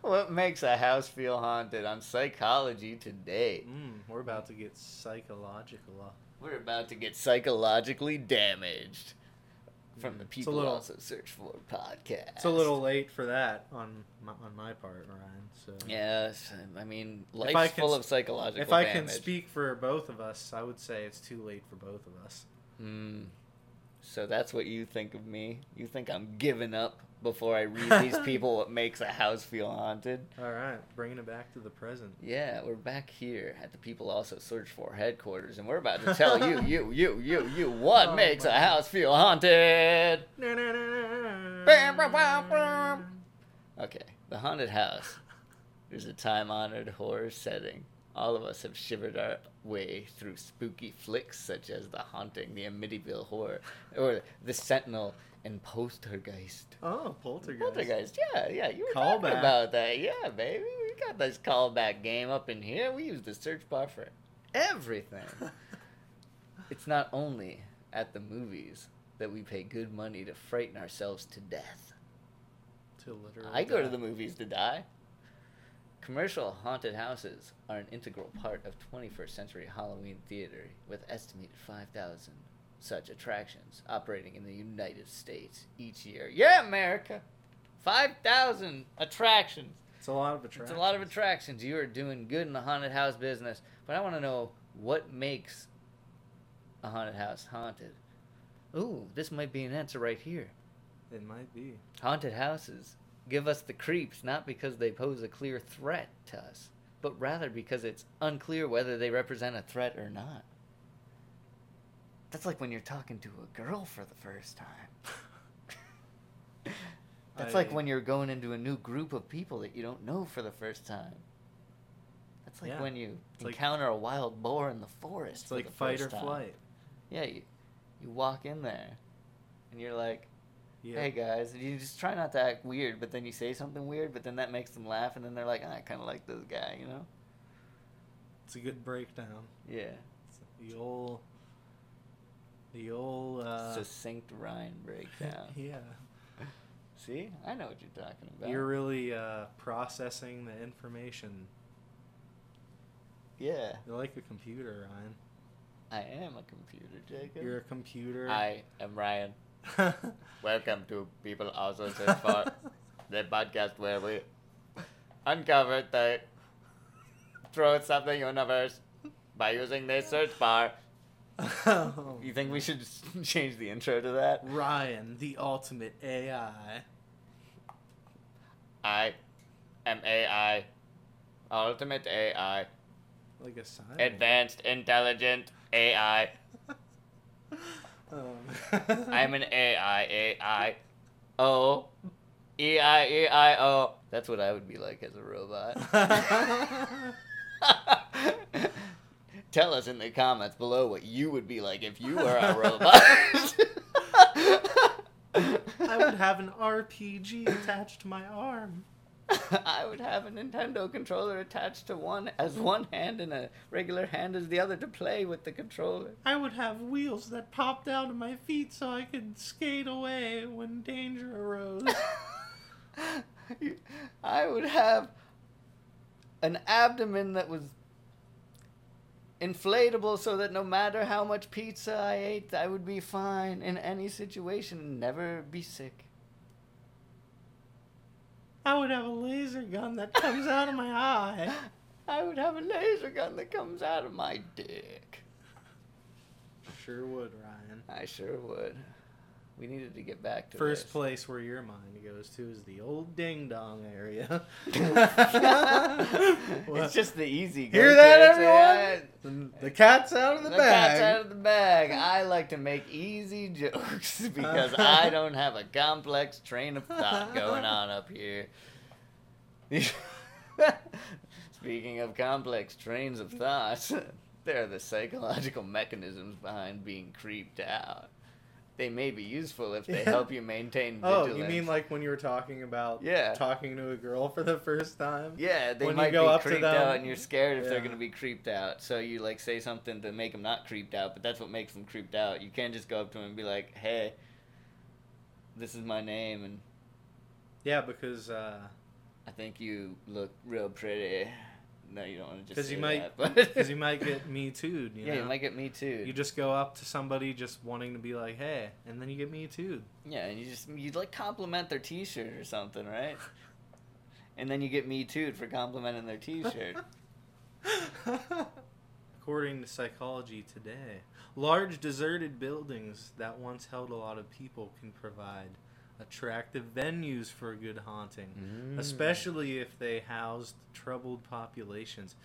what makes a house feel haunted on Psychology Today? mm, we're about to get psychological. We're about to get psychologically damaged from the It's a people little- also search for podcast. It's a little late for that on my, on my part, Ryan. So Yes, I mean, I life's can full of psychological if I damage. can speak for both of us, I would say it's too late for both of us. Mm. So that's what you think of me? You think I'm giving up before I read [LAUGHS] these people what makes a house feel haunted? All right, bringing it back to the present. Yeah, we're back here at the People Also Search For headquarters, and we're about to tell you, you, you, you, you, what [LAUGHS] Oh, makes a house feel haunted. Okay, the haunted house is a time honored horror setting. All of us have shivered our way through spooky flicks such as The Haunting, The Amityville Horror, or The Sentinel and Poltergeist. Oh, poltergeist. Poltergeist, yeah, yeah, you were Callback. talking about that. Yeah, baby, we got this callback game up in here. We use the search bar for everything. [LAUGHS] it's not only at the movies that we pay good money to frighten ourselves to death. to literally. I go to the movies to die. Commercial haunted houses are an integral part of 21st century Halloween theater, with estimated 5,000 such attractions operating in the United States each year. Yeah, America! 5,000 attractions! It's a lot of attractions. It's a lot of attractions. You are doing good in the haunted house business, but I want to know what makes a haunted house haunted. Ooh, this might be an answer right here. It might be. Haunted houses give us the creeps not because they pose a clear threat to us, but rather because it's unclear whether they represent a threat or not. That's like when you're talking to a girl for the first time. [LAUGHS] That's like when you're going into a new group of people that you don't know for the first time. That's like Yeah. when you It's like- encounter a wild boar in the forest. It's for like fight or time. flight. Yeah, you, you walk in there, and you're like, Yeah. hey guys, and you just try not to act weird, but then you say something weird, but then that makes them laugh, and then they're like, "Ah, I kind of like this guy, you know? It's a good breakdown. Yeah. It's the old. The old. Uh, Succinct Ryan breakdown. [LAUGHS] yeah. See, I know what you're talking about. You're really uh, processing the information. yeah, You're like a computer, Ryan. I am a computer, Jacob. You're a computer. I am Ryan. [LAUGHS] Welcome to People Also Search For, [LAUGHS] the podcast where we uncover the truths of the universe by using this search bar. [LAUGHS] You think we should [LAUGHS] change the intro to that? Ryan, the ultimate AI. I am AI, ultimate AI, Like a sign. advanced intelligent AI. Um, [LAUGHS] I'm an AI, AI, O, E I E I O. That's what I would be like as a robot. Tell us in the comments below what you would be like if you [LAUGHS] were a robot. I would have an RPG attached to my arm. I would have a Nintendo controller attached to one as one hand and a regular hand as the other to play with the controller. I would have wheels that popped out of my feet so I could skate away when danger arose. [LAUGHS] I would have an abdomen that was inflatable so that no matter how much pizza I ate, I would be fine in any situation and never be sick. I would have a laser gun that comes out of my eye. [LAUGHS] I would have a laser gun that comes out of my dick. Sure would, Ryan. I sure would. We needed to get back to First this. place where your mind goes to is the old ding dong area. [LAUGHS] [LAUGHS] it's just the easy. Hear that, everyone? the cat's out of the, The bag. cat's out of the bag. I like to make easy [LAUGHS] jokes because I don't have a complex train of thought going on up here. Speaking of complex trains of thought, they're the psychological mechanisms behind being creeped out. They may be useful if they Yeah. help you maintain [LAUGHS] oh, you mean like when you were talking about Yeah. talking to a girl for the first time? Yeah, they When you might go be up to creeped them- out, and you're scared if they're gonna be creeped out. So you like say something to make them not creeped out, but that's what makes them creeped out. You can't just go up to them and be like, "Hey, this is my name, and Yeah, because uh, I think you look real pretty." No, you don't want to just 'Cause say you might- because [LAUGHS] you might get me too. You yeah, know? you might get me too. You just go up to somebody just wanting to be like, hey, and then you get me too. yeah, and you just you like compliment their T-shirt or something, right? [LAUGHS] and then you get me too for complimenting their T-shirt. [LAUGHS] According to Psychology Today, large deserted buildings that once held a lot of people can provide attractive venues for a good haunting, Mm. especially if they housed troubled populations,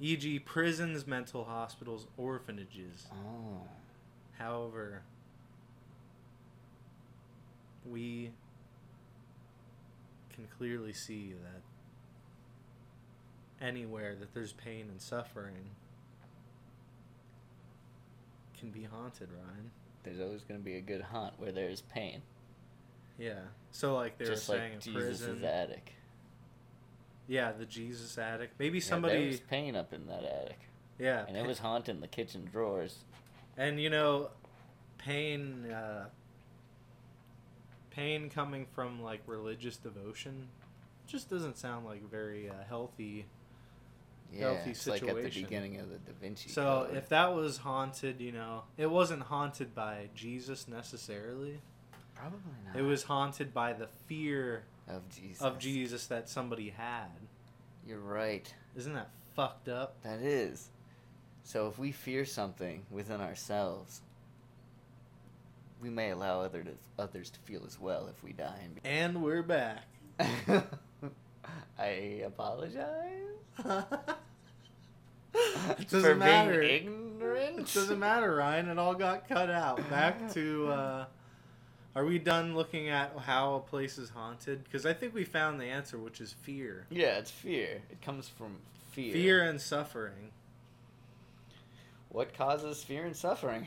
e.g., prisons, mental hospitals, orphanages. Oh. However, we can clearly see that anywhere that there's pain and suffering can be haunted, Ryan. There's always going to be a good haunt where there's pain. Yeah. So like they just were saying like in Jesus' prison. attic. Yeah, the Jesus attic. Maybe Yeah, there somebody was pain up in that attic, yeah, and it was haunting the kitchen drawers. And you know, pain, uh, pain coming from like religious devotion, just doesn't sound like very uh, healthy. Yeah, Healthy it's like at the beginning of the Da Vinci. So Code. if that was haunted, you know, it wasn't haunted by Jesus necessarily. Probably not, It was haunted by the fear of Jesus. of Jesus that somebody had. You're right. Isn't that fucked up? That is. So if we fear something within ourselves, we may allow other to, others to feel as well if we die. And we're back. [LAUGHS] I apologize. it [LAUGHS] [LAUGHS] doesn't matter. being ignorant. It doesn't matter, Ryan. It all got cut out. Back to. Uh, are we done looking at how a place is haunted? Because I think we found the answer, which is fear. Yeah, it's fear. It comes from fear. Fear and suffering. What causes fear and suffering?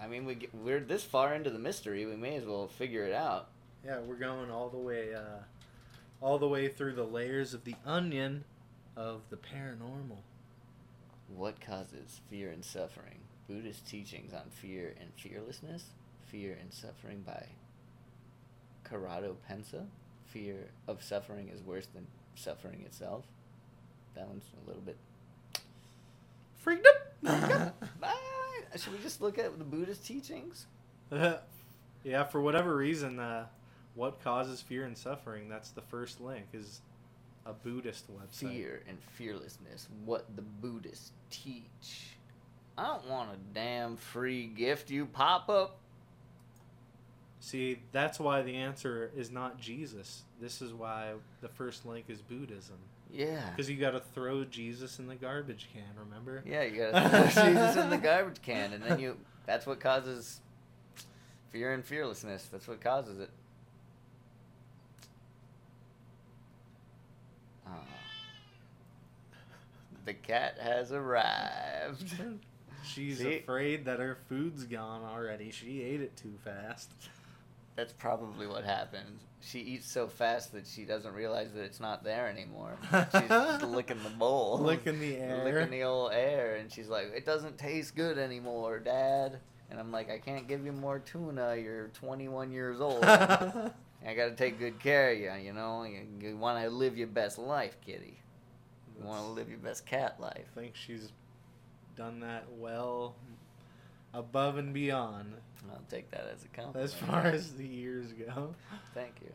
I mean, we get, we're this far into the mystery. We may as well figure it out. Yeah, we're going all the way, uh, all the way through the layers of the onion of the paranormal. What causes fear and suffering? Buddhist teachings on fear and fearlessness. Fear and suffering by Corrado Pensa. Fear of suffering is worse than suffering itself. That one's a little bit. Freaked up. [LAUGHS] Should we just look at the Buddhist teachings? [LAUGHS] yeah, for whatever reason, uh, what causes fear and suffering? That's the first link. Is a Buddhist website. Fear and fearlessness. What the Buddhists teach. I don't want a damn free gift, you pop up. See, that's why the answer is not Jesus. This is why the first link is Buddhism. Yeah. Because you got to throw Jesus in the garbage can. Remember? Yeah, you gotta [LAUGHS] throw Jesus in the garbage can, and then you. That's what causes fear and fearlessness. That's what causes it. Ah. the cat has arrived. [LAUGHS] She's See? afraid that her food's gone already. She ate it too fast. That's probably what happens. She eats so fast that she doesn't realize that it's not there anymore. She's just [LAUGHS] licking the bowl. Licking the air. Licking the old air, and she's like, "It doesn't taste good anymore, Dad." And I'm like, "I can't give you more tuna. You're 21 years old. [LAUGHS] I got to take good care of you. You know, you, you want to live your best life, kitty. You want to live your best cat life." I think she's done that well above and beyond I'll take that as a compliment. as far as the years go. Thank you.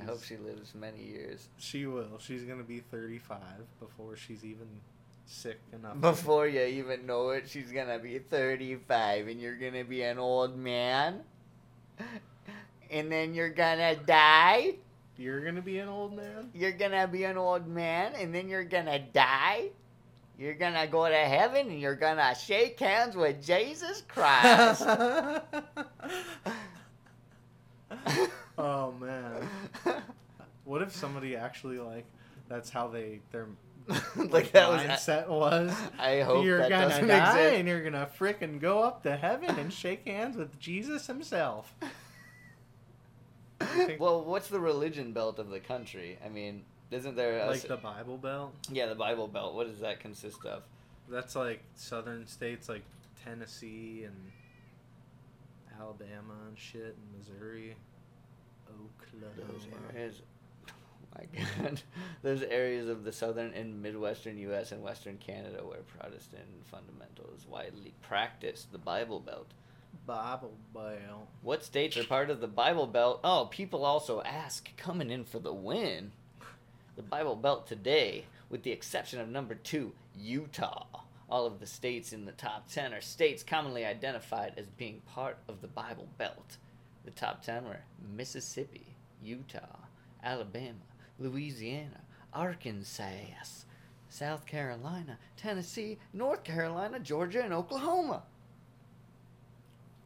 I hope she lives many years. She will. She's going to be 35 before she's even sick enough. [LAUGHS] Before you even know it, she's gonna be 35 and you're gonna be an old man. And then you're gonna die. You're gonna be an old man. You're gonna be an old man and then you're gonna die. You're gonna go to heaven and you're gonna shake hands with Jesus Christ. [LAUGHS] oh man. [LAUGHS] What if somebody actually like that's how they their [LAUGHS] like that was. mindset was? I hope you're that gonna doesn't die exist. and you're gonna frickin' go up to heaven and shake hands with Jesus himself. Well, what's the religion belt of the country? I mean, isn't there a, like the Bible Belt. yeah the Bible Belt? What does that consist of? That's like southern states like Tennessee and Alabama and shit, and Missouri, Those Oklahoma. areas. Oh [LAUGHS] my God, [LAUGHS] those areas of the southern and midwestern U.S. and western Canada where Protestant fundamental is widely practiced. The Bible Belt. Bible Belt. What states are part of the Bible Belt? Oh, people also ask, coming in for the win. The Bible Belt today, with the exception of number two, Utah. All of the states in the top 10 are states commonly identified as being part of the Bible Belt. The top 10 were Mississippi, Utah, Alabama, Louisiana, Arkansas, South Carolina, Tennessee, North Carolina, Georgia, and Oklahoma.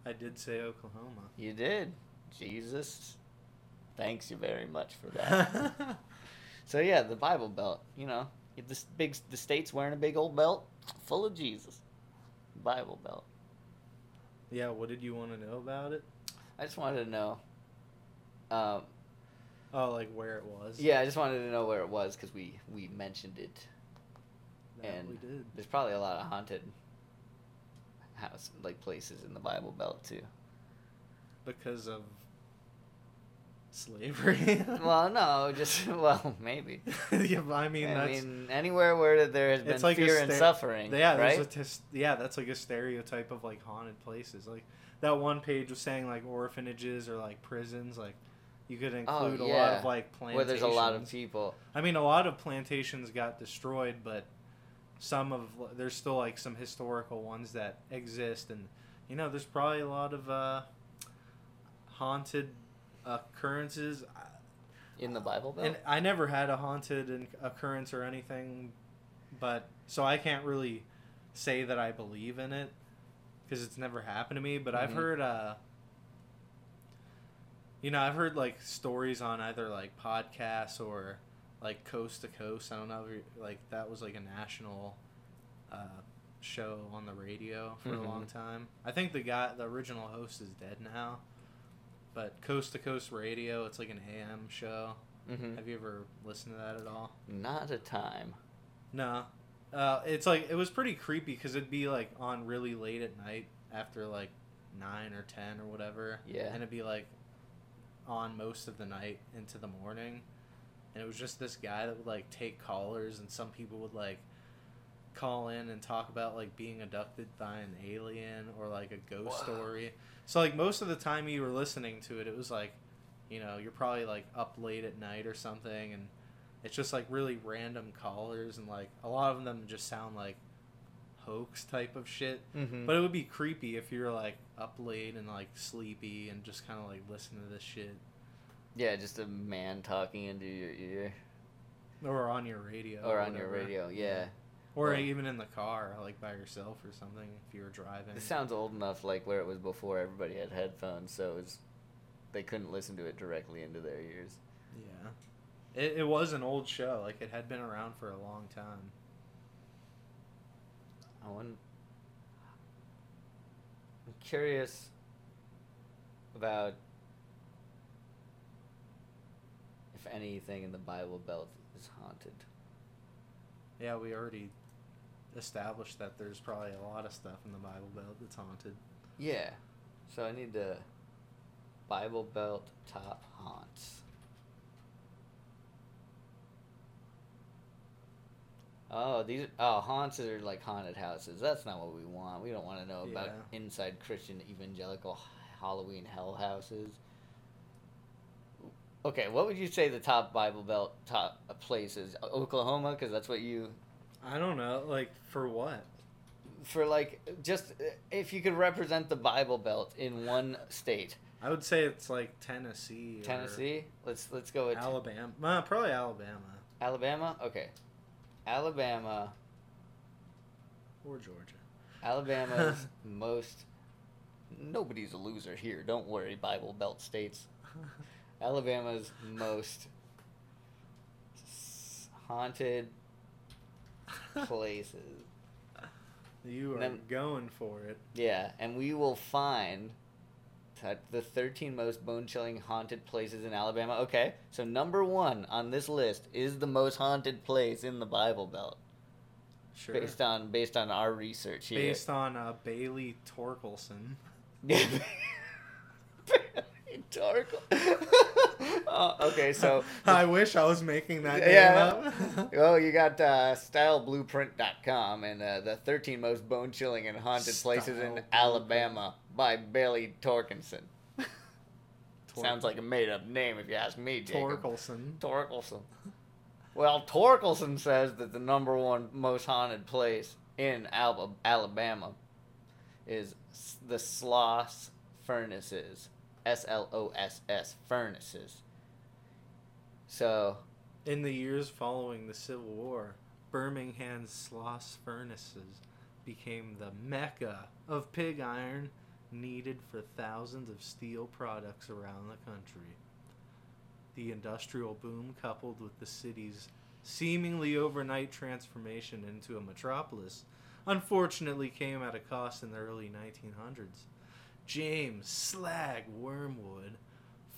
I did say Oklahoma. You did. Jesus. Thanks you very much for that. [LAUGHS] so yeah, the Bible Belt. You know, this big the state's wearing a big old belt full of Jesus. Bible Belt. yeah, what did you want to know about it? I just wanted to know. Um, Oh, like where it was. yeah, I just wanted to know where it was because we we mentioned it. that and- we did. There's probably a lot of haunted house like places in the Bible Belt too. because of slavery. [LAUGHS] well, no, just [LAUGHS] well maybe. [LAUGHS] yeah, I mean I mean, anywhere where there has been like fear and suffering, yeah, right? tis- yeah, that's like a stereotype of like haunted places. Like that one page was saying like orphanages or like prisons. Like you could include a lot Oh, of like plantations. where there's a lot of people. I mean, a lot of plantations got destroyed, but some of there's still like some historical ones that exist, and you know, there's probably a lot of uh, haunted occurrences. In the Bible Belt? And I never had a haunted occurrence or anything, but so I can't really say that I believe in it because it's never happened to me. But I've Mhm. heard, uh, you know, I've heard like stories on either like podcasts or like Coast to Coast. I don't know, if like that was like a national uh, show on the radio for Mhm. a long time. I think the guy, the original host, is dead now. But Coast to Coast Radio, it's like an AM show. hmm Have you ever listened to that at all? Not a time. No. Uh, it's like it was pretty creepy because it'd be like on really late at night after like nine or ten or whatever. Yeah. And it'd be like on most of the night into the morning, and it was just this guy that would like take callers, and some people would like call in and talk about like being abducted by an alien or like a ghost Wow. story. So like most of the time you were listening to it, it was like, you know, you're probably like up late at night or something, and it's just like really random callers, and like a lot of them just sound like hoax type of shit. Mm-hmm. But it would be creepy if you're like up late and like sleepy and just kind of like listen to this shit, yeah, just a man talking into your ear or on your radio, or on your whatever. radio. Yeah. Or Well- even in the car, like by yourself or something if you were driving. This sounds old enough, like where it was before everybody had headphones, so it's, they couldn't listen to it directly into their ears. Yeah. It, it was an old show. Like, it had been around for a long time. I want. I'm curious about if anything in the Bible Belt is haunted. Yeah, we already established that there's probably a lot of stuff in the Bible Belt that's haunted. Yeah. So I need to Bible Belt top haunts. Oh, these oh haunts are like haunted houses. That's not what we want. We don't want to know about Yeah. inside Christian evangelical Halloween hell houses. Okay, what would you say the top Bible Belt top places? Oklahoma, because that's what you I don't know. Like for what? For like just uh, if you could represent the Bible Belt in one state, I would say it's like Tennessee. Tennessee. Let's let's go with Alabama. Uh, probably Alabama Alabama. Okay, Alabama. or Georgia. Alabama's [LAUGHS] most. Nobody's a loser here. Don't worry, Bible Belt states. [LAUGHS] Alabama's most haunted [LAUGHS] places. You are Then- going for it. Yeah, and we will find the 13 most bone chilling haunted places in Alabama. Okay, so number one on this list is the most haunted place in the Bible Belt, Sure. based on based on our research here. Based on uh, Bailey Torkelson. [LAUGHS] Dark. [LAUGHS] uh, [LAUGHS] okay, so [LAUGHS] I wish I was making that Yeah. name up. [LAUGHS] well, you got uh, styleblueprint.com and uh, the 13 most bone chilling and haunted places in Style Alabama by Bailey Torkinson. Tor- Sounds like a made up name if you ask me, Jacob. Torkelson. Torkelson. Well, Torkelson says that the number one most haunted place in Alba- Alabama is the Sloss Furnaces. S L O S S Furnaces. So, In the years following the Civil War, Birmingham's Sloss furnaces became the mecca of pig iron needed for thousands of steel products around the country. The industrial boom, coupled with the city's seemingly overnight transformation into a metropolis, unfortunately came at a cost in the early 1900s. James Slag Wormwood,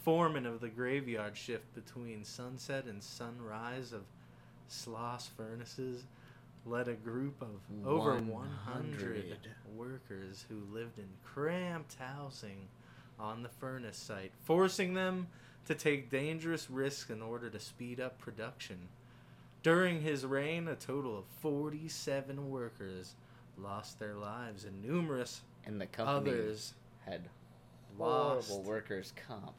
foreman of the graveyard shift between sunset and sunrise of Sloss Furnaces, led a group of over 100 100. workers who lived in cramped housing on the furnace site, forcing them to take dangerous risks in order to speed up production. During his reign, a total of 47 workers lost their lives, and numerous and the company others had lost horrible workers' comp.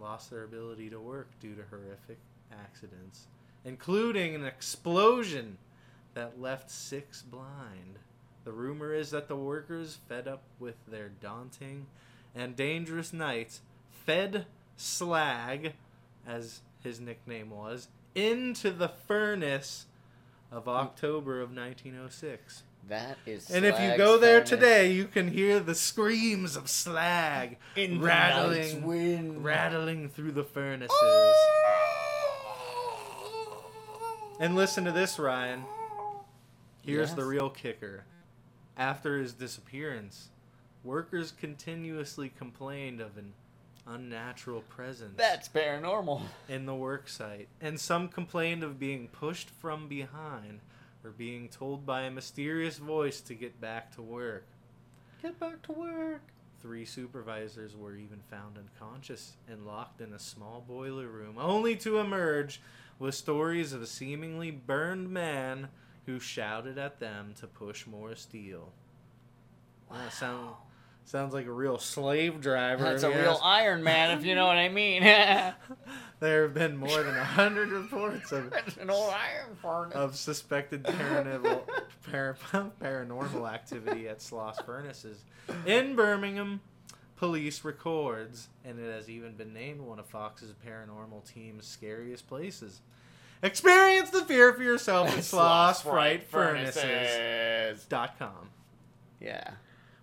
Lost their ability to work due to horrific accidents, including an explosion that left six blind. The rumor is that the workers, fed up with their daunting and dangerous nights, fed Slag, as his nickname was, into the furnace of October of 1906. That is. And if you go there today, you can hear the screams of slag in rattling, rattling through the furnaces. Oh! And listen to this, Ryan. Here's the real kicker. After his disappearance, workers continuously complained of an unnatural presence That's paranormal. in the work site, and some complained of being pushed from behind or being told by a mysterious voice to get back to work. Get back to work. Three supervisors were even found unconscious and locked in a small boiler room, only to emerge with stories of a seemingly burned man who shouted at them to push more steel. Wow, sound, sounds like a real slave driver. That's a real Iron Man, if you know what I mean. [LAUGHS] there have been more than a hundred reports of an old iron furnace. of suspected paranormal, par- [LAUGHS] paranormal activity at Sloss Furnaces in Birmingham. Police records, and it has even been named one of Fox's paranormal team's scariest places. Experience the fear for yourself at [LAUGHS] Sloss Fright Furnaces. Dot com. Yeah.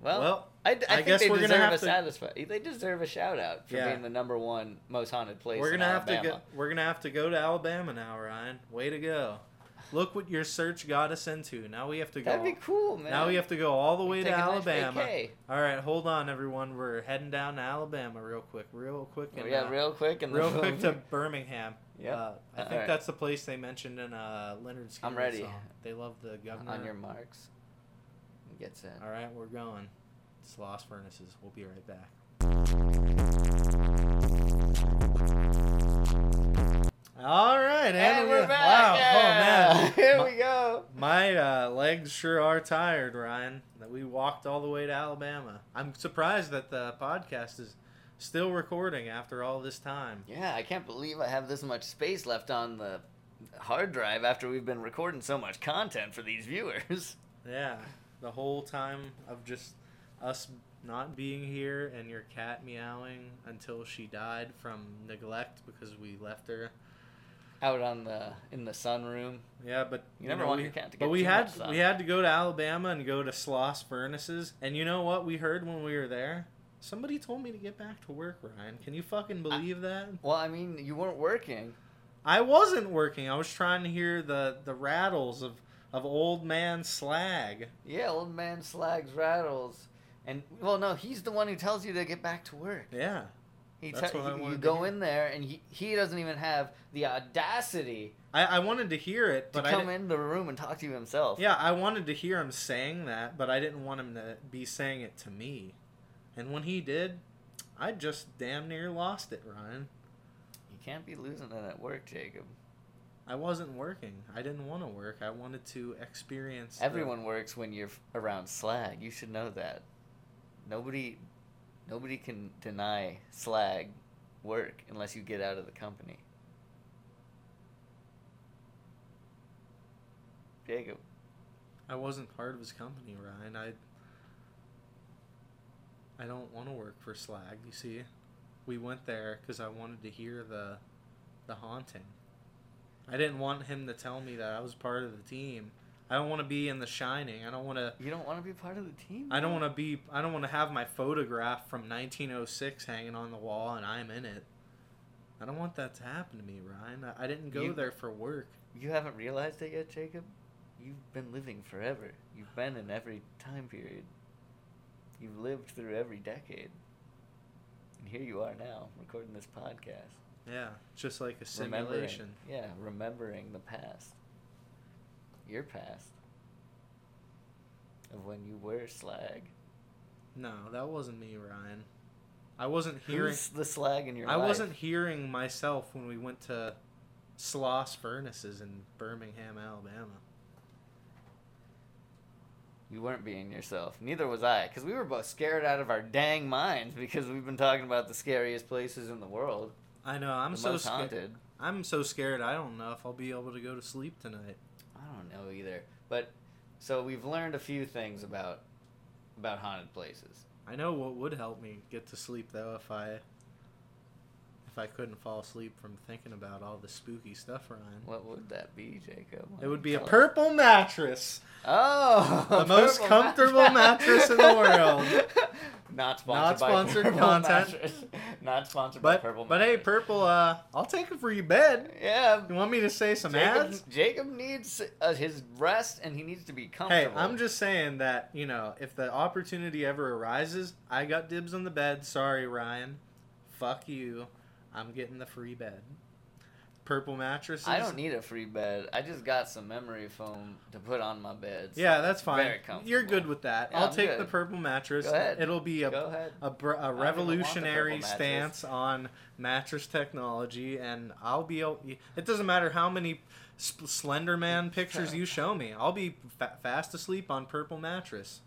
Well, Well, I, I, I think guess they we're gonna deserve have a to- satisfy. They deserve a shout out for Yeah. being the number one most haunted place. we're gonna have to Alabama. go. We're gonna have to go to Alabama now, Ryan. Way to go! Look what your search got us into. Now we have to go. That'd be cool, man. Now we have to go all the way to Take a nice Alabama. All right, hold on, everyone. We're heading down to Alabama real quick, real quick, Oh, and, yeah, uh, real quick and real quick to Birmingham. Yep. Uh, I All think right. that's the place they mentioned in uh, Lynyrd Skynyrd I'm ready. song. They love the governor. on your marks. Get set. All right, we're going. It's Lost Furnaces. We'll be right back. All right, and, And we- we're back. Wow, Yeah. oh man, [LAUGHS] Here My- we go. My uh, legs sure are tired, Ryan. That we walked all the way to Alabama. I'm surprised that the podcast is still recording after all this time. Yeah, I can't believe I have this much space left on the hard drive after we've been recording so much content for these viewers. Yeah, the whole time of just us not being here and your cat meowing until she died from neglect because we left her. Out on the in the sunroom. Yeah, but You never want your cat to But get we too had we had to go to Alabama and go to Sloss Furnaces, and you know what we heard when we were there? Somebody told me to get back to work, Ryan. Can you fucking believe that? Well, I mean, you weren't working. I wasn't working. I was trying to hear the the rattles of of old man slag. Yeah, old man slags rattles. And well, no, he's the one who tells you to get back to work. Yeah. He That's te- what I he- you to go hear. in there and he, he doesn't even have the audacity I, I wanted to hear it, to but I come didn't- in the room and talk to you himself. Yeah, I wanted to hear him saying that, but I didn't want him to be saying it to me. And when he did, I just damn near lost it, Ryan. You can't be losing it at work, Jacob. I wasn't working. I didn't want to work. I wanted to experience. the- Everyone works when you're f- around slag. You should know that. Nobody nobody can deny slag work unless you get out of the company. Jacob. I wasn't part of his company, Ryan. I. I don't want to work for Slag. You see, we went there because I wanted to hear the, the haunting. I didn't want him to tell me that I was part of the team. I don't want to be in The Shining. I don't want to. You don't want to be part of the team? I don't want to be. I don't want to have my photograph from 1906 hanging on the wall and I'm in it. I don't want that to happen to me, Ryan. I, I didn't go You- there for work. You haven't realized it yet, Jacob? You've been living forever. You've been in every time period. You've lived through every decade. And here you are now, recording this podcast. Yeah, just like a Remembering- simulation. yeah, remembering the past. Your past. Of when you were slag. No, that wasn't me, Ryan. I wasn't hearing. Who's the slag in your I life? wasn't hearing myself when we went to Sloss Furnaces in Birmingham, Alabama. You weren't being yourself. Neither was I, because we were both scared out of our dang minds because we've been talking about the scariest places in the world. I know. I'm so scared. haunted. I'm so scared. I don't know if I'll be able to go to sleep tonight. Don't know either. But so we've learned a few things about about haunted places. I know what would help me get to sleep though if I if I couldn't fall asleep from thinking about all the spooky stuff, Ryan. What would that be, Jacob? Why It would be a us? purple mattress. Oh, The [LAUGHS] most comfortable mattress in the world. [LAUGHS] Not sponsored Not by Purple content. Mattress. [LAUGHS] Not sponsored by But Purple. but hey, purple. Uh, I'll take it for your bed. Yeah. You want me to say some Jacob, ads? Jacob needs uh, his rest, and he needs to be comfortable. Hey, comfortable. I'm just saying that you know if the opportunity ever arises, I got dibs on the bed. Sorry, Ryan. Fuck you. I'm getting the free bed. Purple mattresses. I don't need a free bed. I just got some memory foam to put on my bed. so Yeah, that's fine. very comfortable. You're good with that. Yeah, I'll I'm take good. the purple mattress. Go ahead. It'll be a ahead. a, a revolutionary stance on mattress technology, and I'll be. It doesn't matter how many Slender Man [LAUGHS] pictures you show me. I'll be fa- fast asleep on purple mattress.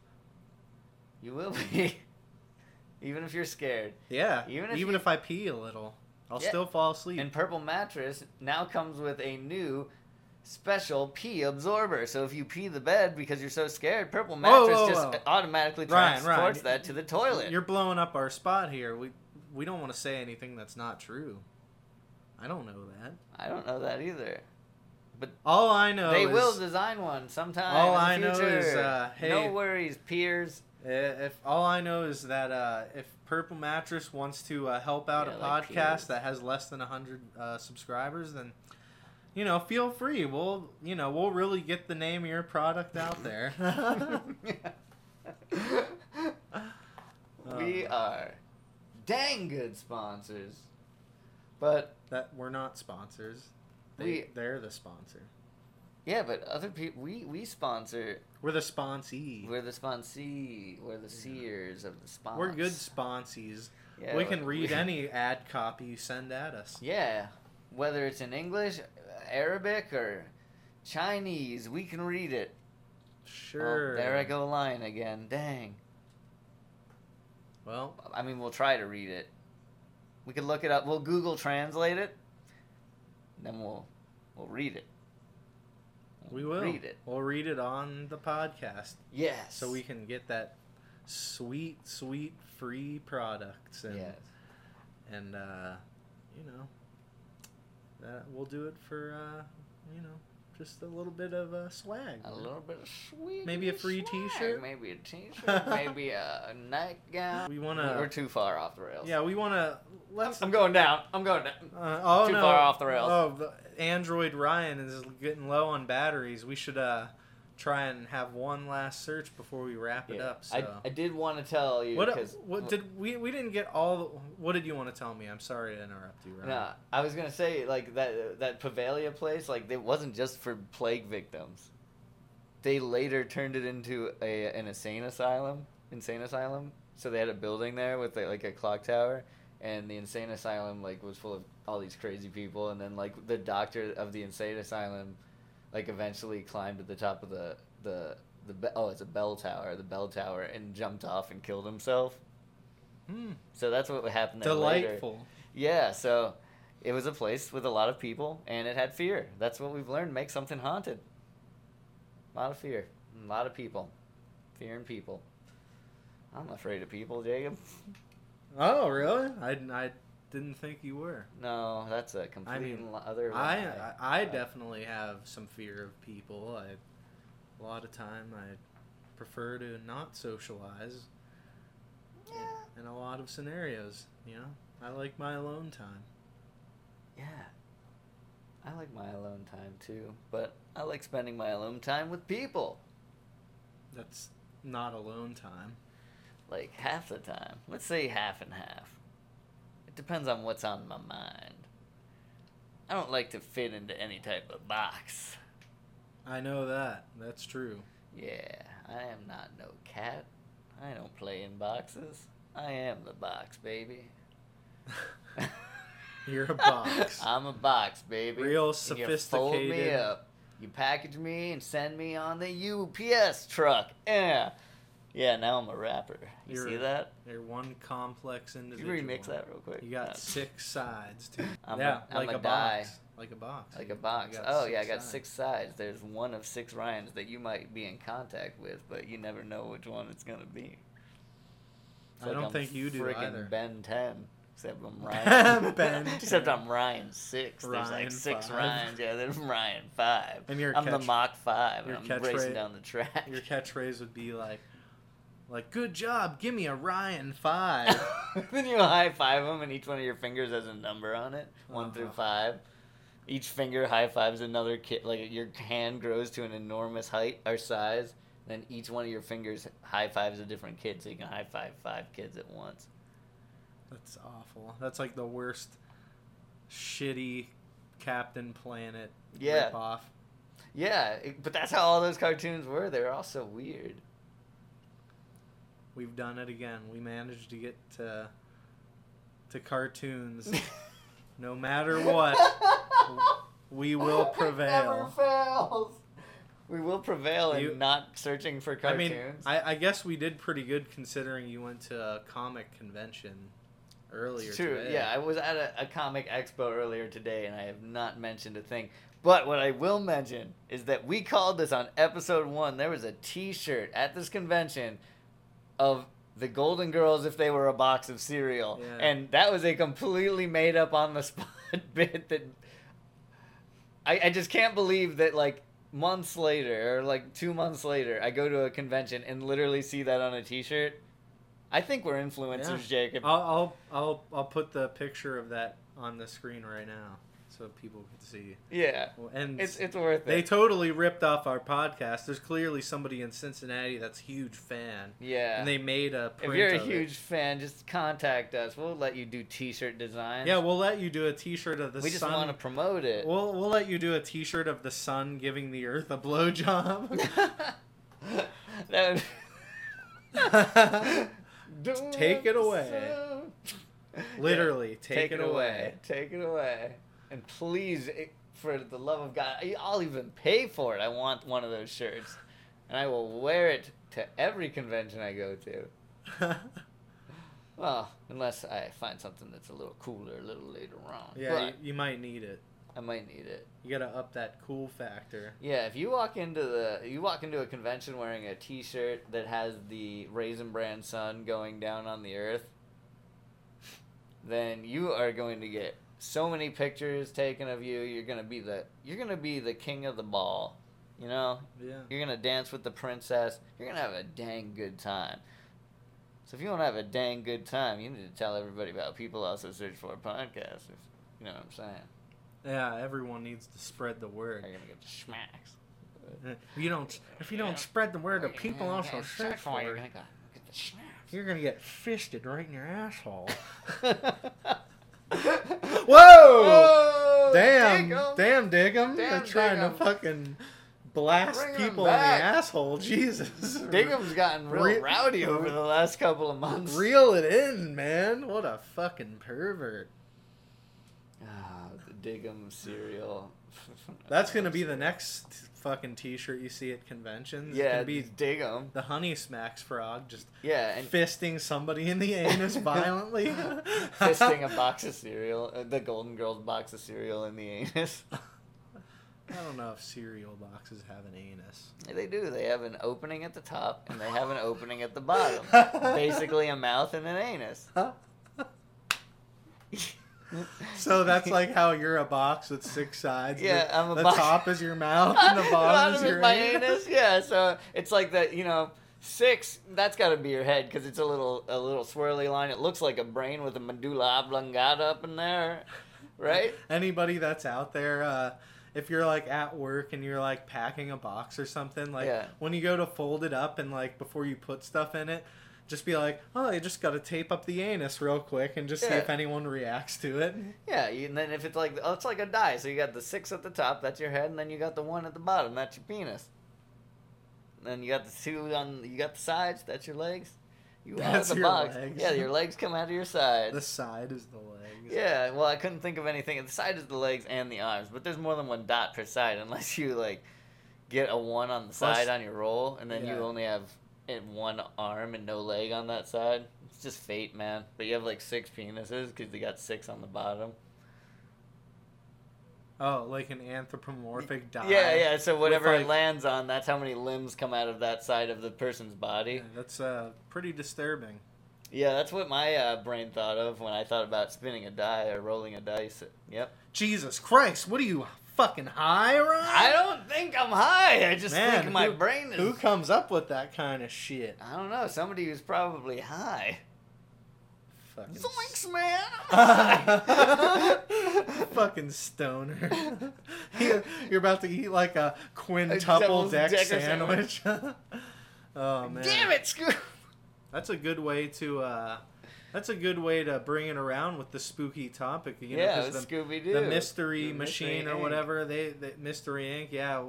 You will be. [LAUGHS] Even if you're scared. Yeah, Even even if if, I pee a little, I'll Yeah. still fall asleep. And Purple Mattress now comes with a new special pee absorber. So if you pee the bed because you're so scared, Purple Whoa, Mattress whoa, just automatically Ryan, transports Ryan, that to the toilet. You're blowing up our spot here. We we don't want to say anything that's not true. I don't know that. I don't know that either. But all I know they is will design one sometime. All in the I know is, future. uh, hey- no worries, peers. If all I know is that uh, if Purple Mattress wants to uh, help out Yeah, a like podcast peers. that has less than hundred uh, subscribers, then you know, feel free. We'll you know we'll really get the name of your product out there. [LAUGHS] [LAUGHS] we Uh, are dang good sponsors, but that we're not sponsors. They, We- they're the sponsor. Yeah, but other people we we sponsor. We're the sponsee. We're the sponsee. We're the seers of the sponsor. We're good sponsees. Yeah, we can [LAUGHS] read we- any ad copy you send at us. Yeah, whether it's in English, Arabic, or Chinese, we can read it. Oh, Sure. there I go lying again. Dang. Well, I mean, we'll try to read it. We could look it up. We'll Google Translate it. Then we'll We'll read it. We will read it. We'll read it on the podcast, Yes. so we can get that sweet, sweet free products and Yes. and uh, you know that we'll do it for uh, you know just a little bit of uh, swag. A little bit of sweet. Maybe a free swag, t-shirt? Maybe a t-shirt. [LAUGHS] maybe a nightgown. We want to. We're too far off the rails. yeah, we wanna. Let's. I'm going down. I'm going down. Uh, oh Too no! far off the rails. Oh, the Android Ryan is getting low on batteries. We should uh try and have one last search before we wrap it Yeah. up. So. I, I did want to tell you what, because what did we we didn't get all the, what did you want to tell me i'm sorry to interrupt you Ryan. No, I was gonna say like that that Poveglia place, like it wasn't just for plague victims. They later turned it into a an insane asylum, insane asylum. So they had a building there with like a clock tower, and the insane asylum like was full of all these crazy people. And then like the doctor of the insane asylum, like eventually climbed to the top of the the the be- oh it's a bell tower, the bell tower, and jumped off and killed himself. Hmm. So that's what happened there later. delightful Yeah, so it was a place with a lot of people and it had fear. That's what we've learned make something haunted. A lot of fear. A lot of people. Fear and people. I'm afraid of people, Jacob. oh really i, I didn't think you were No, that's a complete mean, other I. I I definitely have some fear of people. I a lot of time I prefer to not socialize Yeah. in a lot of scenarios. You know, I like my alone time. Yeah. I like my alone time too, but I like spending my alone time with people. That's not alone time. Like half the time. Let's say half and half. Depends on what's on my mind. I don't like to fit into any type of box. I know that. That's true. Yeah, I am not no cat. I don't play in boxes. I am the box, baby. [LAUGHS] You're a [LAUGHS] box. I'm a box, baby. Real And You fold me sophisticated. up. You package me and send me on the UPS truck. Yeah. Yeah, now I'm a rapper. You You're- see that? You're one complex Did you remix that real quick? You got No. [LAUGHS] six sides. Too. [LAUGHS] I'm yeah, a- I'm like a a, box. Like a box. Like a box. Oh yeah, I got sides. six sides. There's one of six Ryans that you might be in contact with, but you never know which one it's gonna be. It's I don't I'm think you do either. Ben ten, except I'm [LAUGHS] Ryan. Ben except 10. I'm Ryan six. There's Ryan like six five. Ryans. Yeah, there's Ryan five. And your I'm the Mach five. your And I'm racing down the track. Your catchphrase would be like, like, good job, give me a Ryan five. [LAUGHS] then you high five them, and each one of your fingers has a number on it, one through Uh-huh. five. Each finger high fives another kid. Like your hand grows to an enormous height or size. Then each one of your fingers high fives a different kid, so you can high five five kids at once. That's awful. That's like the worst, shitty Captain Planet Yeah. ripoff. Yeah, but that's how all those cartoons were. They were all so weird. We've done it again. We managed to get to to cartoons. [LAUGHS] no matter what, we [LAUGHS] will It prevail. never fails. We will prevail in You- not searching for cartoons. I mean, I, I guess we did pretty good considering you went to a comic convention earlier It's true. today. Yeah, I was at a, a comic expo earlier today, and I have not mentioned a thing. But what I will mention is that we called this on episode one. There was a T-shirt at this convention of the Golden Girls if they were a box of cereal, Yeah. and that was a completely made up on the [LAUGHS] spot bit that I, I just can't believe that like months later or like two months later I go to a convention and literally see that on a T-shirt. I think we're influencers, Yeah. Jacob. I'll, I'll I'll I'll put the picture of that on the screen right now so people can see. Yeah, And it's it's worth they it. They totally ripped off our podcast. There's clearly somebody in Cincinnati that's a huge fan, yeah. and they made a. if you're a of it. huge fan, just contact us. We'll let you do T-shirt designs. yeah, we'll let you do a T-shirt of the we just sun. want to promote it. We'll we'll let you do a T-shirt of the sun giving the Earth a blowjob. [LAUGHS] that would... [LAUGHS] Take it away. Literally, take, it away. Take it away. And please, it, for the love of God, I- I'll even pay for it. I want one of those shirts, and I will wear it to every convention I go to. [LAUGHS] Well, unless I find something that's a little cooler a little later on. yeah, you, you might need it. I might need it. You gotta up that cool factor. Yeah, if you walk into the you walk into a convention wearing a T-shirt that has the Raisin Bran sun going down on the earth, [LAUGHS] then you are going to get so many pictures taken of you. You're gonna be the you're gonna be the king of the ball. You know, Yeah. you're gonna dance with the princess. You're gonna have a dang good time. So if you want to have a dang good time, you need to tell everybody about people also search for podcasters. You know what I'm saying? Yeah, everyone needs to spread the word. They're gonna get the smacks. If [LAUGHS] you don't, if you don't spread the word, the people also search for You're gonna go get the smacks. You're gonna get fisted right in your asshole. [LAUGHS] [LAUGHS] Whoa! Whoa! Damn, Diggum. damn, Diggum. They're trying Diggum. to fucking blast Bring people in the asshole. [LAUGHS] Jesus. Diggum's gotten real Re- rowdy over the last couple of months. Reel it in, man. What a fucking pervert. Ah, the Diggum cereal. [LAUGHS] That's gonna be the next fucking T-shirt you see at conventions. Yeah, gonna be Dig 'Em. the Honey Smacks frog just Yeah, and fisting somebody in the anus [LAUGHS] violently. fisting a [LAUGHS] box of cereal, uh, the Golden Girls box of cereal in the anus. [LAUGHS] I don't know if cereal boxes have an anus. Yeah, they do. They have an opening at the top and they have an opening at the bottom. Basically, a mouth and an anus. [LAUGHS] So that's like how you're a box with six sides. Yeah, the, I'm a the box- top is your mouth and the [LAUGHS] bottom is your my anus. anus. [LAUGHS] Yeah, so it's like that. You know, six. That's got to be your head because it's a little a little swirly line. It looks like a brain with a medulla oblongata up in there, right? Anybody that's out there, uh, if you're like at work and you're like packing a box or something, like Yeah. when you go to fold it up and like before you put stuff in it, just be like, oh, you just got to tape up the anus real quick and just see if anyone reacts to it. Yeah, you, and then if it's like oh, it's like a die. So you got the six at the top, that's your head, and then you got the one at the bottom, that's your penis. And then you got the two on, you got the sides, that's your legs. You out of That's the your box. legs. Yeah, your legs come out of your side. The side is the legs. Yeah, well, I couldn't think of anything. The side is the legs and the arms, but there's more than one dot per side unless you like get a one on the Plus- side on your roll, and then you only have it one arm and no leg on that side. It's just fate, man. But you have like six penises because they got six on the bottom. Oh, like an anthropomorphic die. Yeah, yeah. So whatever like- it lands on, that's how many limbs come out of that side of the person's body. That's uh, pretty disturbing. Yeah, that's what my uh, brain thought of when I thought about spinning a die or rolling a dice. Yep. Jesus Christ, what are you fucking high, Ryan? I don't think I'm high. I just Man, think my who- brain is. Who comes up with that kind of shit? I don't know. Somebody who's probably high. Fucking Zoinks, man! [LAUGHS] fucking stoner. [LAUGHS] You- You're about to eat like a quintuple devil's deck decker sandwich. [LAUGHS] oh man. Damn it, Scoob! That's a good way to uh that's a good way to bring it around with the spooky topic, you know, yeah, the, Scooby Doo. the mystery The machine Mystery or Inc. whatever they, the mystery inc yeah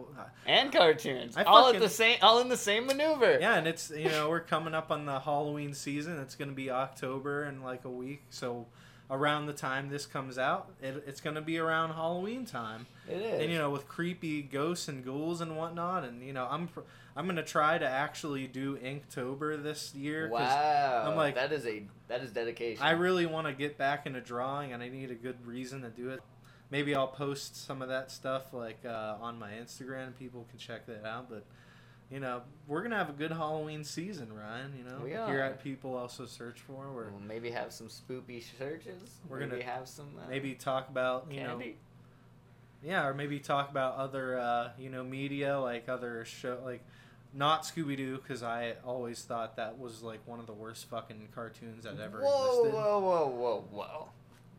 And cartoons. I all at the same. All in the same maneuver. yeah and it's you know we're coming up on the halloween season it's going to be october in like a week so around the time this comes out it, it's going to be around halloween time It is. and you know with creepy ghosts and ghouls and whatnot and you know i'm i'm going to try to actually do inktober this year. wow. I'm like- that is a that is dedication. I really want to get back into drawing, and I need a good reason to do it. Maybe I'll post some of that stuff like uh, on my Instagram. People can check that out. But you know, we're gonna have a good Halloween season, Ryan. You know, We here at People Also Search For, where We'll maybe have some spoopy searches. We're maybe gonna have some uh, maybe talk about you know, candy. yeah, or maybe talk about other uh, you know media like other show like. Not Scooby Doo, because I always thought that was like one of the worst fucking cartoons that ever whoa, existed. whoa, whoa, whoa, whoa!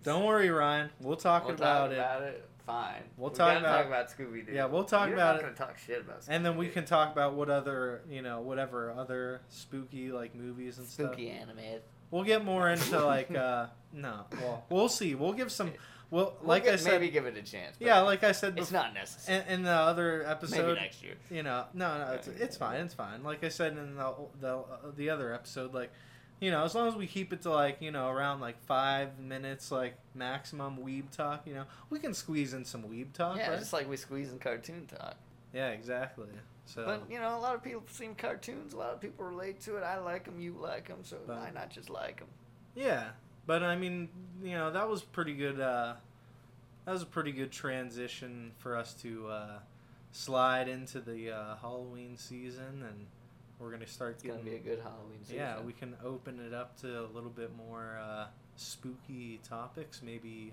Don't worry, Ryan. We'll talk We'll about talk it. about it. Fine. We'll We talk about- talk about Scooby Doo. Yeah, we'll talk You're about not it. talk shit about. And then we can talk about what other, you know, whatever other spooky like movies and spooky stuff. Spooky anime. We'll get more into like uh [LAUGHS] no, well, we'll see. We'll give some well, We'll like get- I said maybe give it a chance. but Yeah, like I said it's before not necessary. in, in the other episode, maybe next year. you know, no, no, it's, it's fine, it's fine. Like I said in the the uh, the other episode like you know, as long as we keep it to like, you know, around like five minutes, like maximum weeb talk, you know, we can squeeze in some weeb talk, Yeah, right? just like we squeeze in cartoon talk. Yeah, exactly. So, But you know, a lot of people seem cartoons. A lot of people relate to it. I like them. You like them. So But- why not just like them? Yeah, but I mean, you know, that was pretty good. Uh, that was a pretty good transition for us to uh, slide into the uh, Halloween season, and we're gonna start It's gonna getting. be a good Halloween season. yeah, we can open it up to a little bit more uh, spooky topics. Maybe,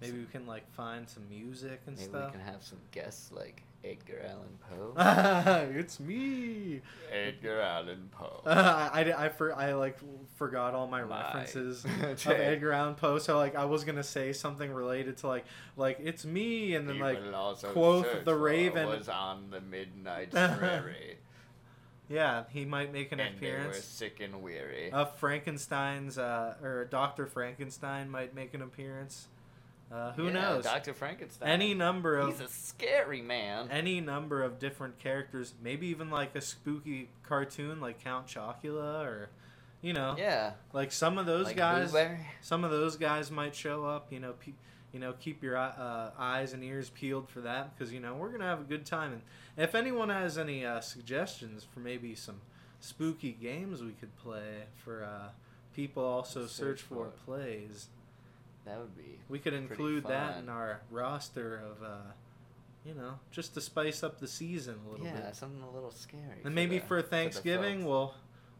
maybe we can like find some music and Maybe stuff. we can have some guests like Edgar Allan Poe. [LAUGHS] it's me. Edgar Allan Poe. Uh, [LAUGHS] I, I, I, for, I like forgot all my, My- references [LAUGHS] of Edgar Allan Poe. So like I was gonna say something related to like like it's me and then He like will quoth the Raven. was on the midnight prairie, yeah he might make an appearance. and they were sick and weary. Uh, Frankenstein's uh, or Doctor Frankenstein might make an appearance. Uh, who Yeah, knows? Doctor Frankenstein. Any number of He's a scary man. any number of different characters. Maybe even like a spooky cartoon like Count Chocula or you know yeah, like some of those like guys. Blueberry. some of those guys might show up. You know, pe- you know, keep your uh, eyes and ears peeled for that because you know we're gonna have a good time. And if anyone has any uh, suggestions for maybe some spooky games we could play for uh, people also Search search for for. plays, That would be. we could include that in our roster of. Uh, you know, just to spice up the season a little Yeah, bit. Yeah, something a little scary. And maybe the- for Thanksgiving, folks. we'll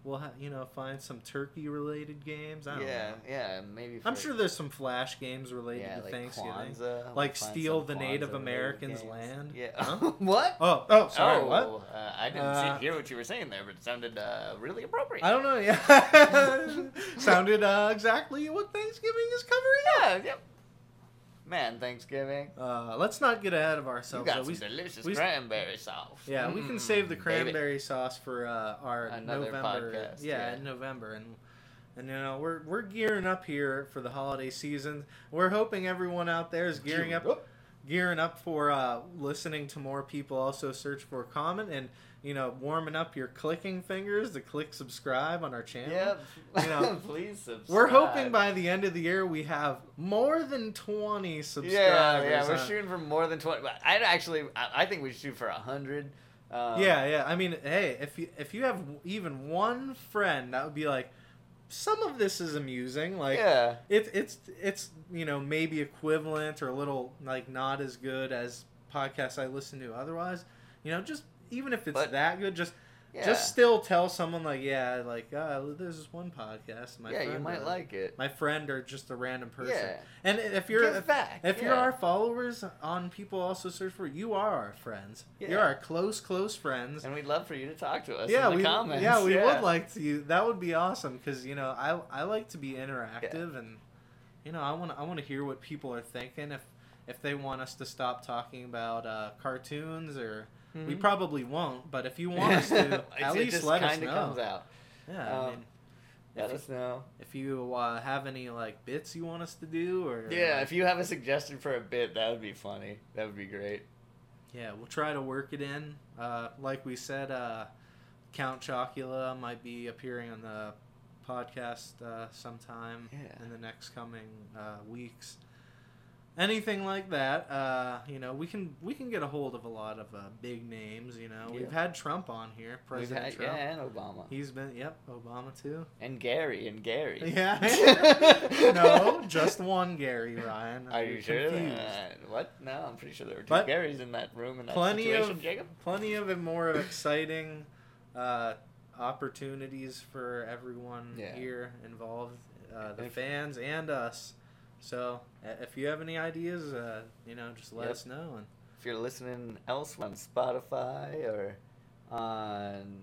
we'll ha- you know find some turkey related games. I don't yeah, know. yeah, maybe. I'm sure there's some flash games related yeah, to like Thanksgiving. Kwanzaa, we'll Like steal the Native Kwanzaa-related Americans' games. land? Yeah. Huh? [LAUGHS] what? Oh, oh, sorry, oh, what? Uh, I didn't Uh, see, hear what you were saying there, but it sounded uh, really appropriate. I don't know. Yeah, [LAUGHS] sounded uh, exactly what Thanksgiving is covering. Yeah, yep. Man, Thanksgiving. Uh, let's not get ahead of You ourselves. got though. some We- delicious we- cranberry sauce. yeah, we can Mm, save the baby. cranberry sauce for uh, our Another November. podcast, yeah, yeah. in November, and and you know we're we're gearing up here for the holiday season. We're hoping everyone out there is gearing up gearing up for uh, listening to more people also search for comment and you know warming up your clicking fingers to click subscribe on our channel Yep. You know, [LAUGHS] please subscribe. we're hoping by the end of the year we have more than 20 subscribers Yeah, yeah, we're shooting for more than twenty. But I'd actually, I, think we should shoot for hundred. Um, yeah yeah i mean hey if you if you have even one friend that would be like some of this is amusing like yeah, it's it's it's you know maybe equivalent or a little like not as good as podcasts I listen to otherwise. You know, just even if it's But- that good, just yeah. just still tell someone like, yeah, like uh, there's this one podcast. My yeah, friend, you might uh, like it. my friend or just a random person. Yeah. And if you're Give if, back. if you're our followers on people also search for, you are our friends. Yeah. You're our close close friends. and we'd love for you to talk to us yeah, in the we comments. yeah we would like to. You that would be awesome because you know I I like to be interactive and you know I want I want to hear what people are thinking if if they want us to stop talking about uh, cartoons or we Mhm. probably won't. But if you want us to, [LAUGHS] at least let us know. comes out. Yeah, I Um, mean, Let us know. if you uh, have any like bits you want us to do or Yeah, if you have a suggestion for a bit, that would be funny. That would be great. Yeah, we'll try to work it in. Uh, like we said, uh, Count Chocula might be appearing on the podcast uh, sometime Yeah. in the next coming uh, weeks. Anything like that, uh, you know, we can we can get a hold of a lot of uh, big names. You know, we've had Trump on here, We've President had- Trump. yeah, and Obama. He's been, yep, Obama too. And Gary, and Gary. [LAUGHS] Yeah, [LAUGHS] no, just one Gary Ryan. Are you sure? confused. Uh, what? No, I'm pretty sure there were two But Garys in that room in that plenty of Jacob. plenty of more exciting uh, opportunities for everyone Yeah. here involved, uh, the fans and us. So uh, if you have any ideas, uh, you know, just let Yep. us know. And If you're listening elsewhere on Spotify or on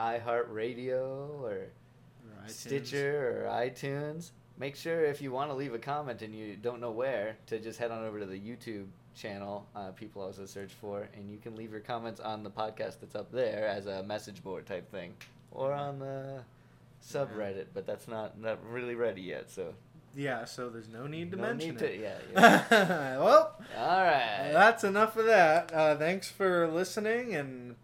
iHeartRadio or or. Stitcher or iTunes, make sure if you want to leave a comment and you don't know where, to just head on over to the YouTube channel. Uh, people also search for, and you can leave your comments on the podcast that's up there as a message board type thing, or on the subreddit. But that's not not really ready yet, so Yeah, so there's no need to no mention need it. to- yeah, [LAUGHS] yeah. well, All right. that's enough of that. Uh, thanks for listening, and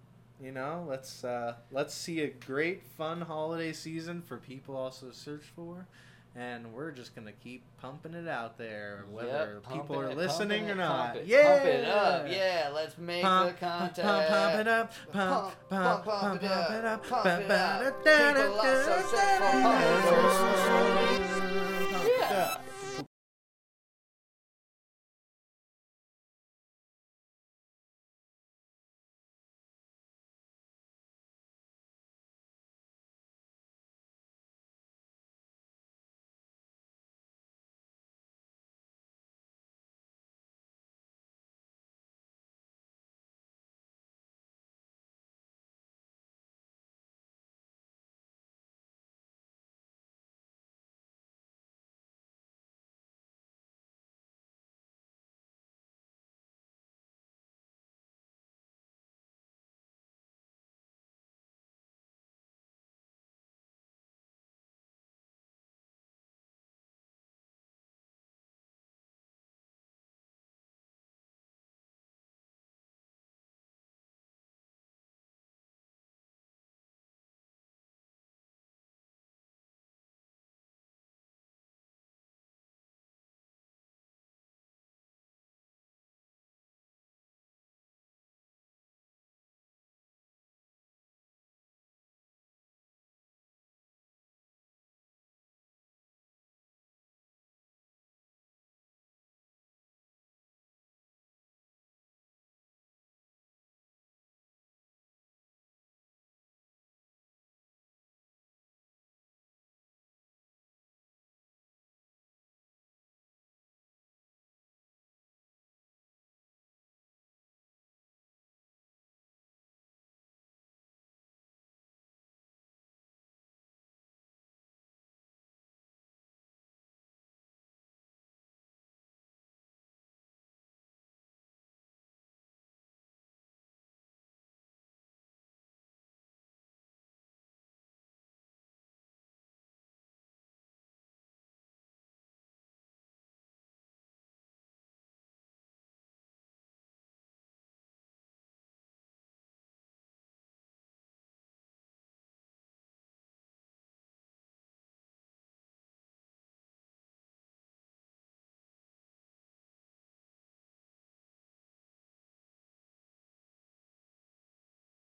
you know, let's uh, let's see a great, fun holiday season for people also search for, and we're just gonna keep pumping it out there, whether Yep, people are it, listening or it, not. Pump it, yeah, pump it up. Yeah, let's make Pump, the pump, content. pump, pump it up, pump, Pump, pump, pump, pump, pump it pump it up, up, pump pump it up. it up. People also search for pumping. Yeah.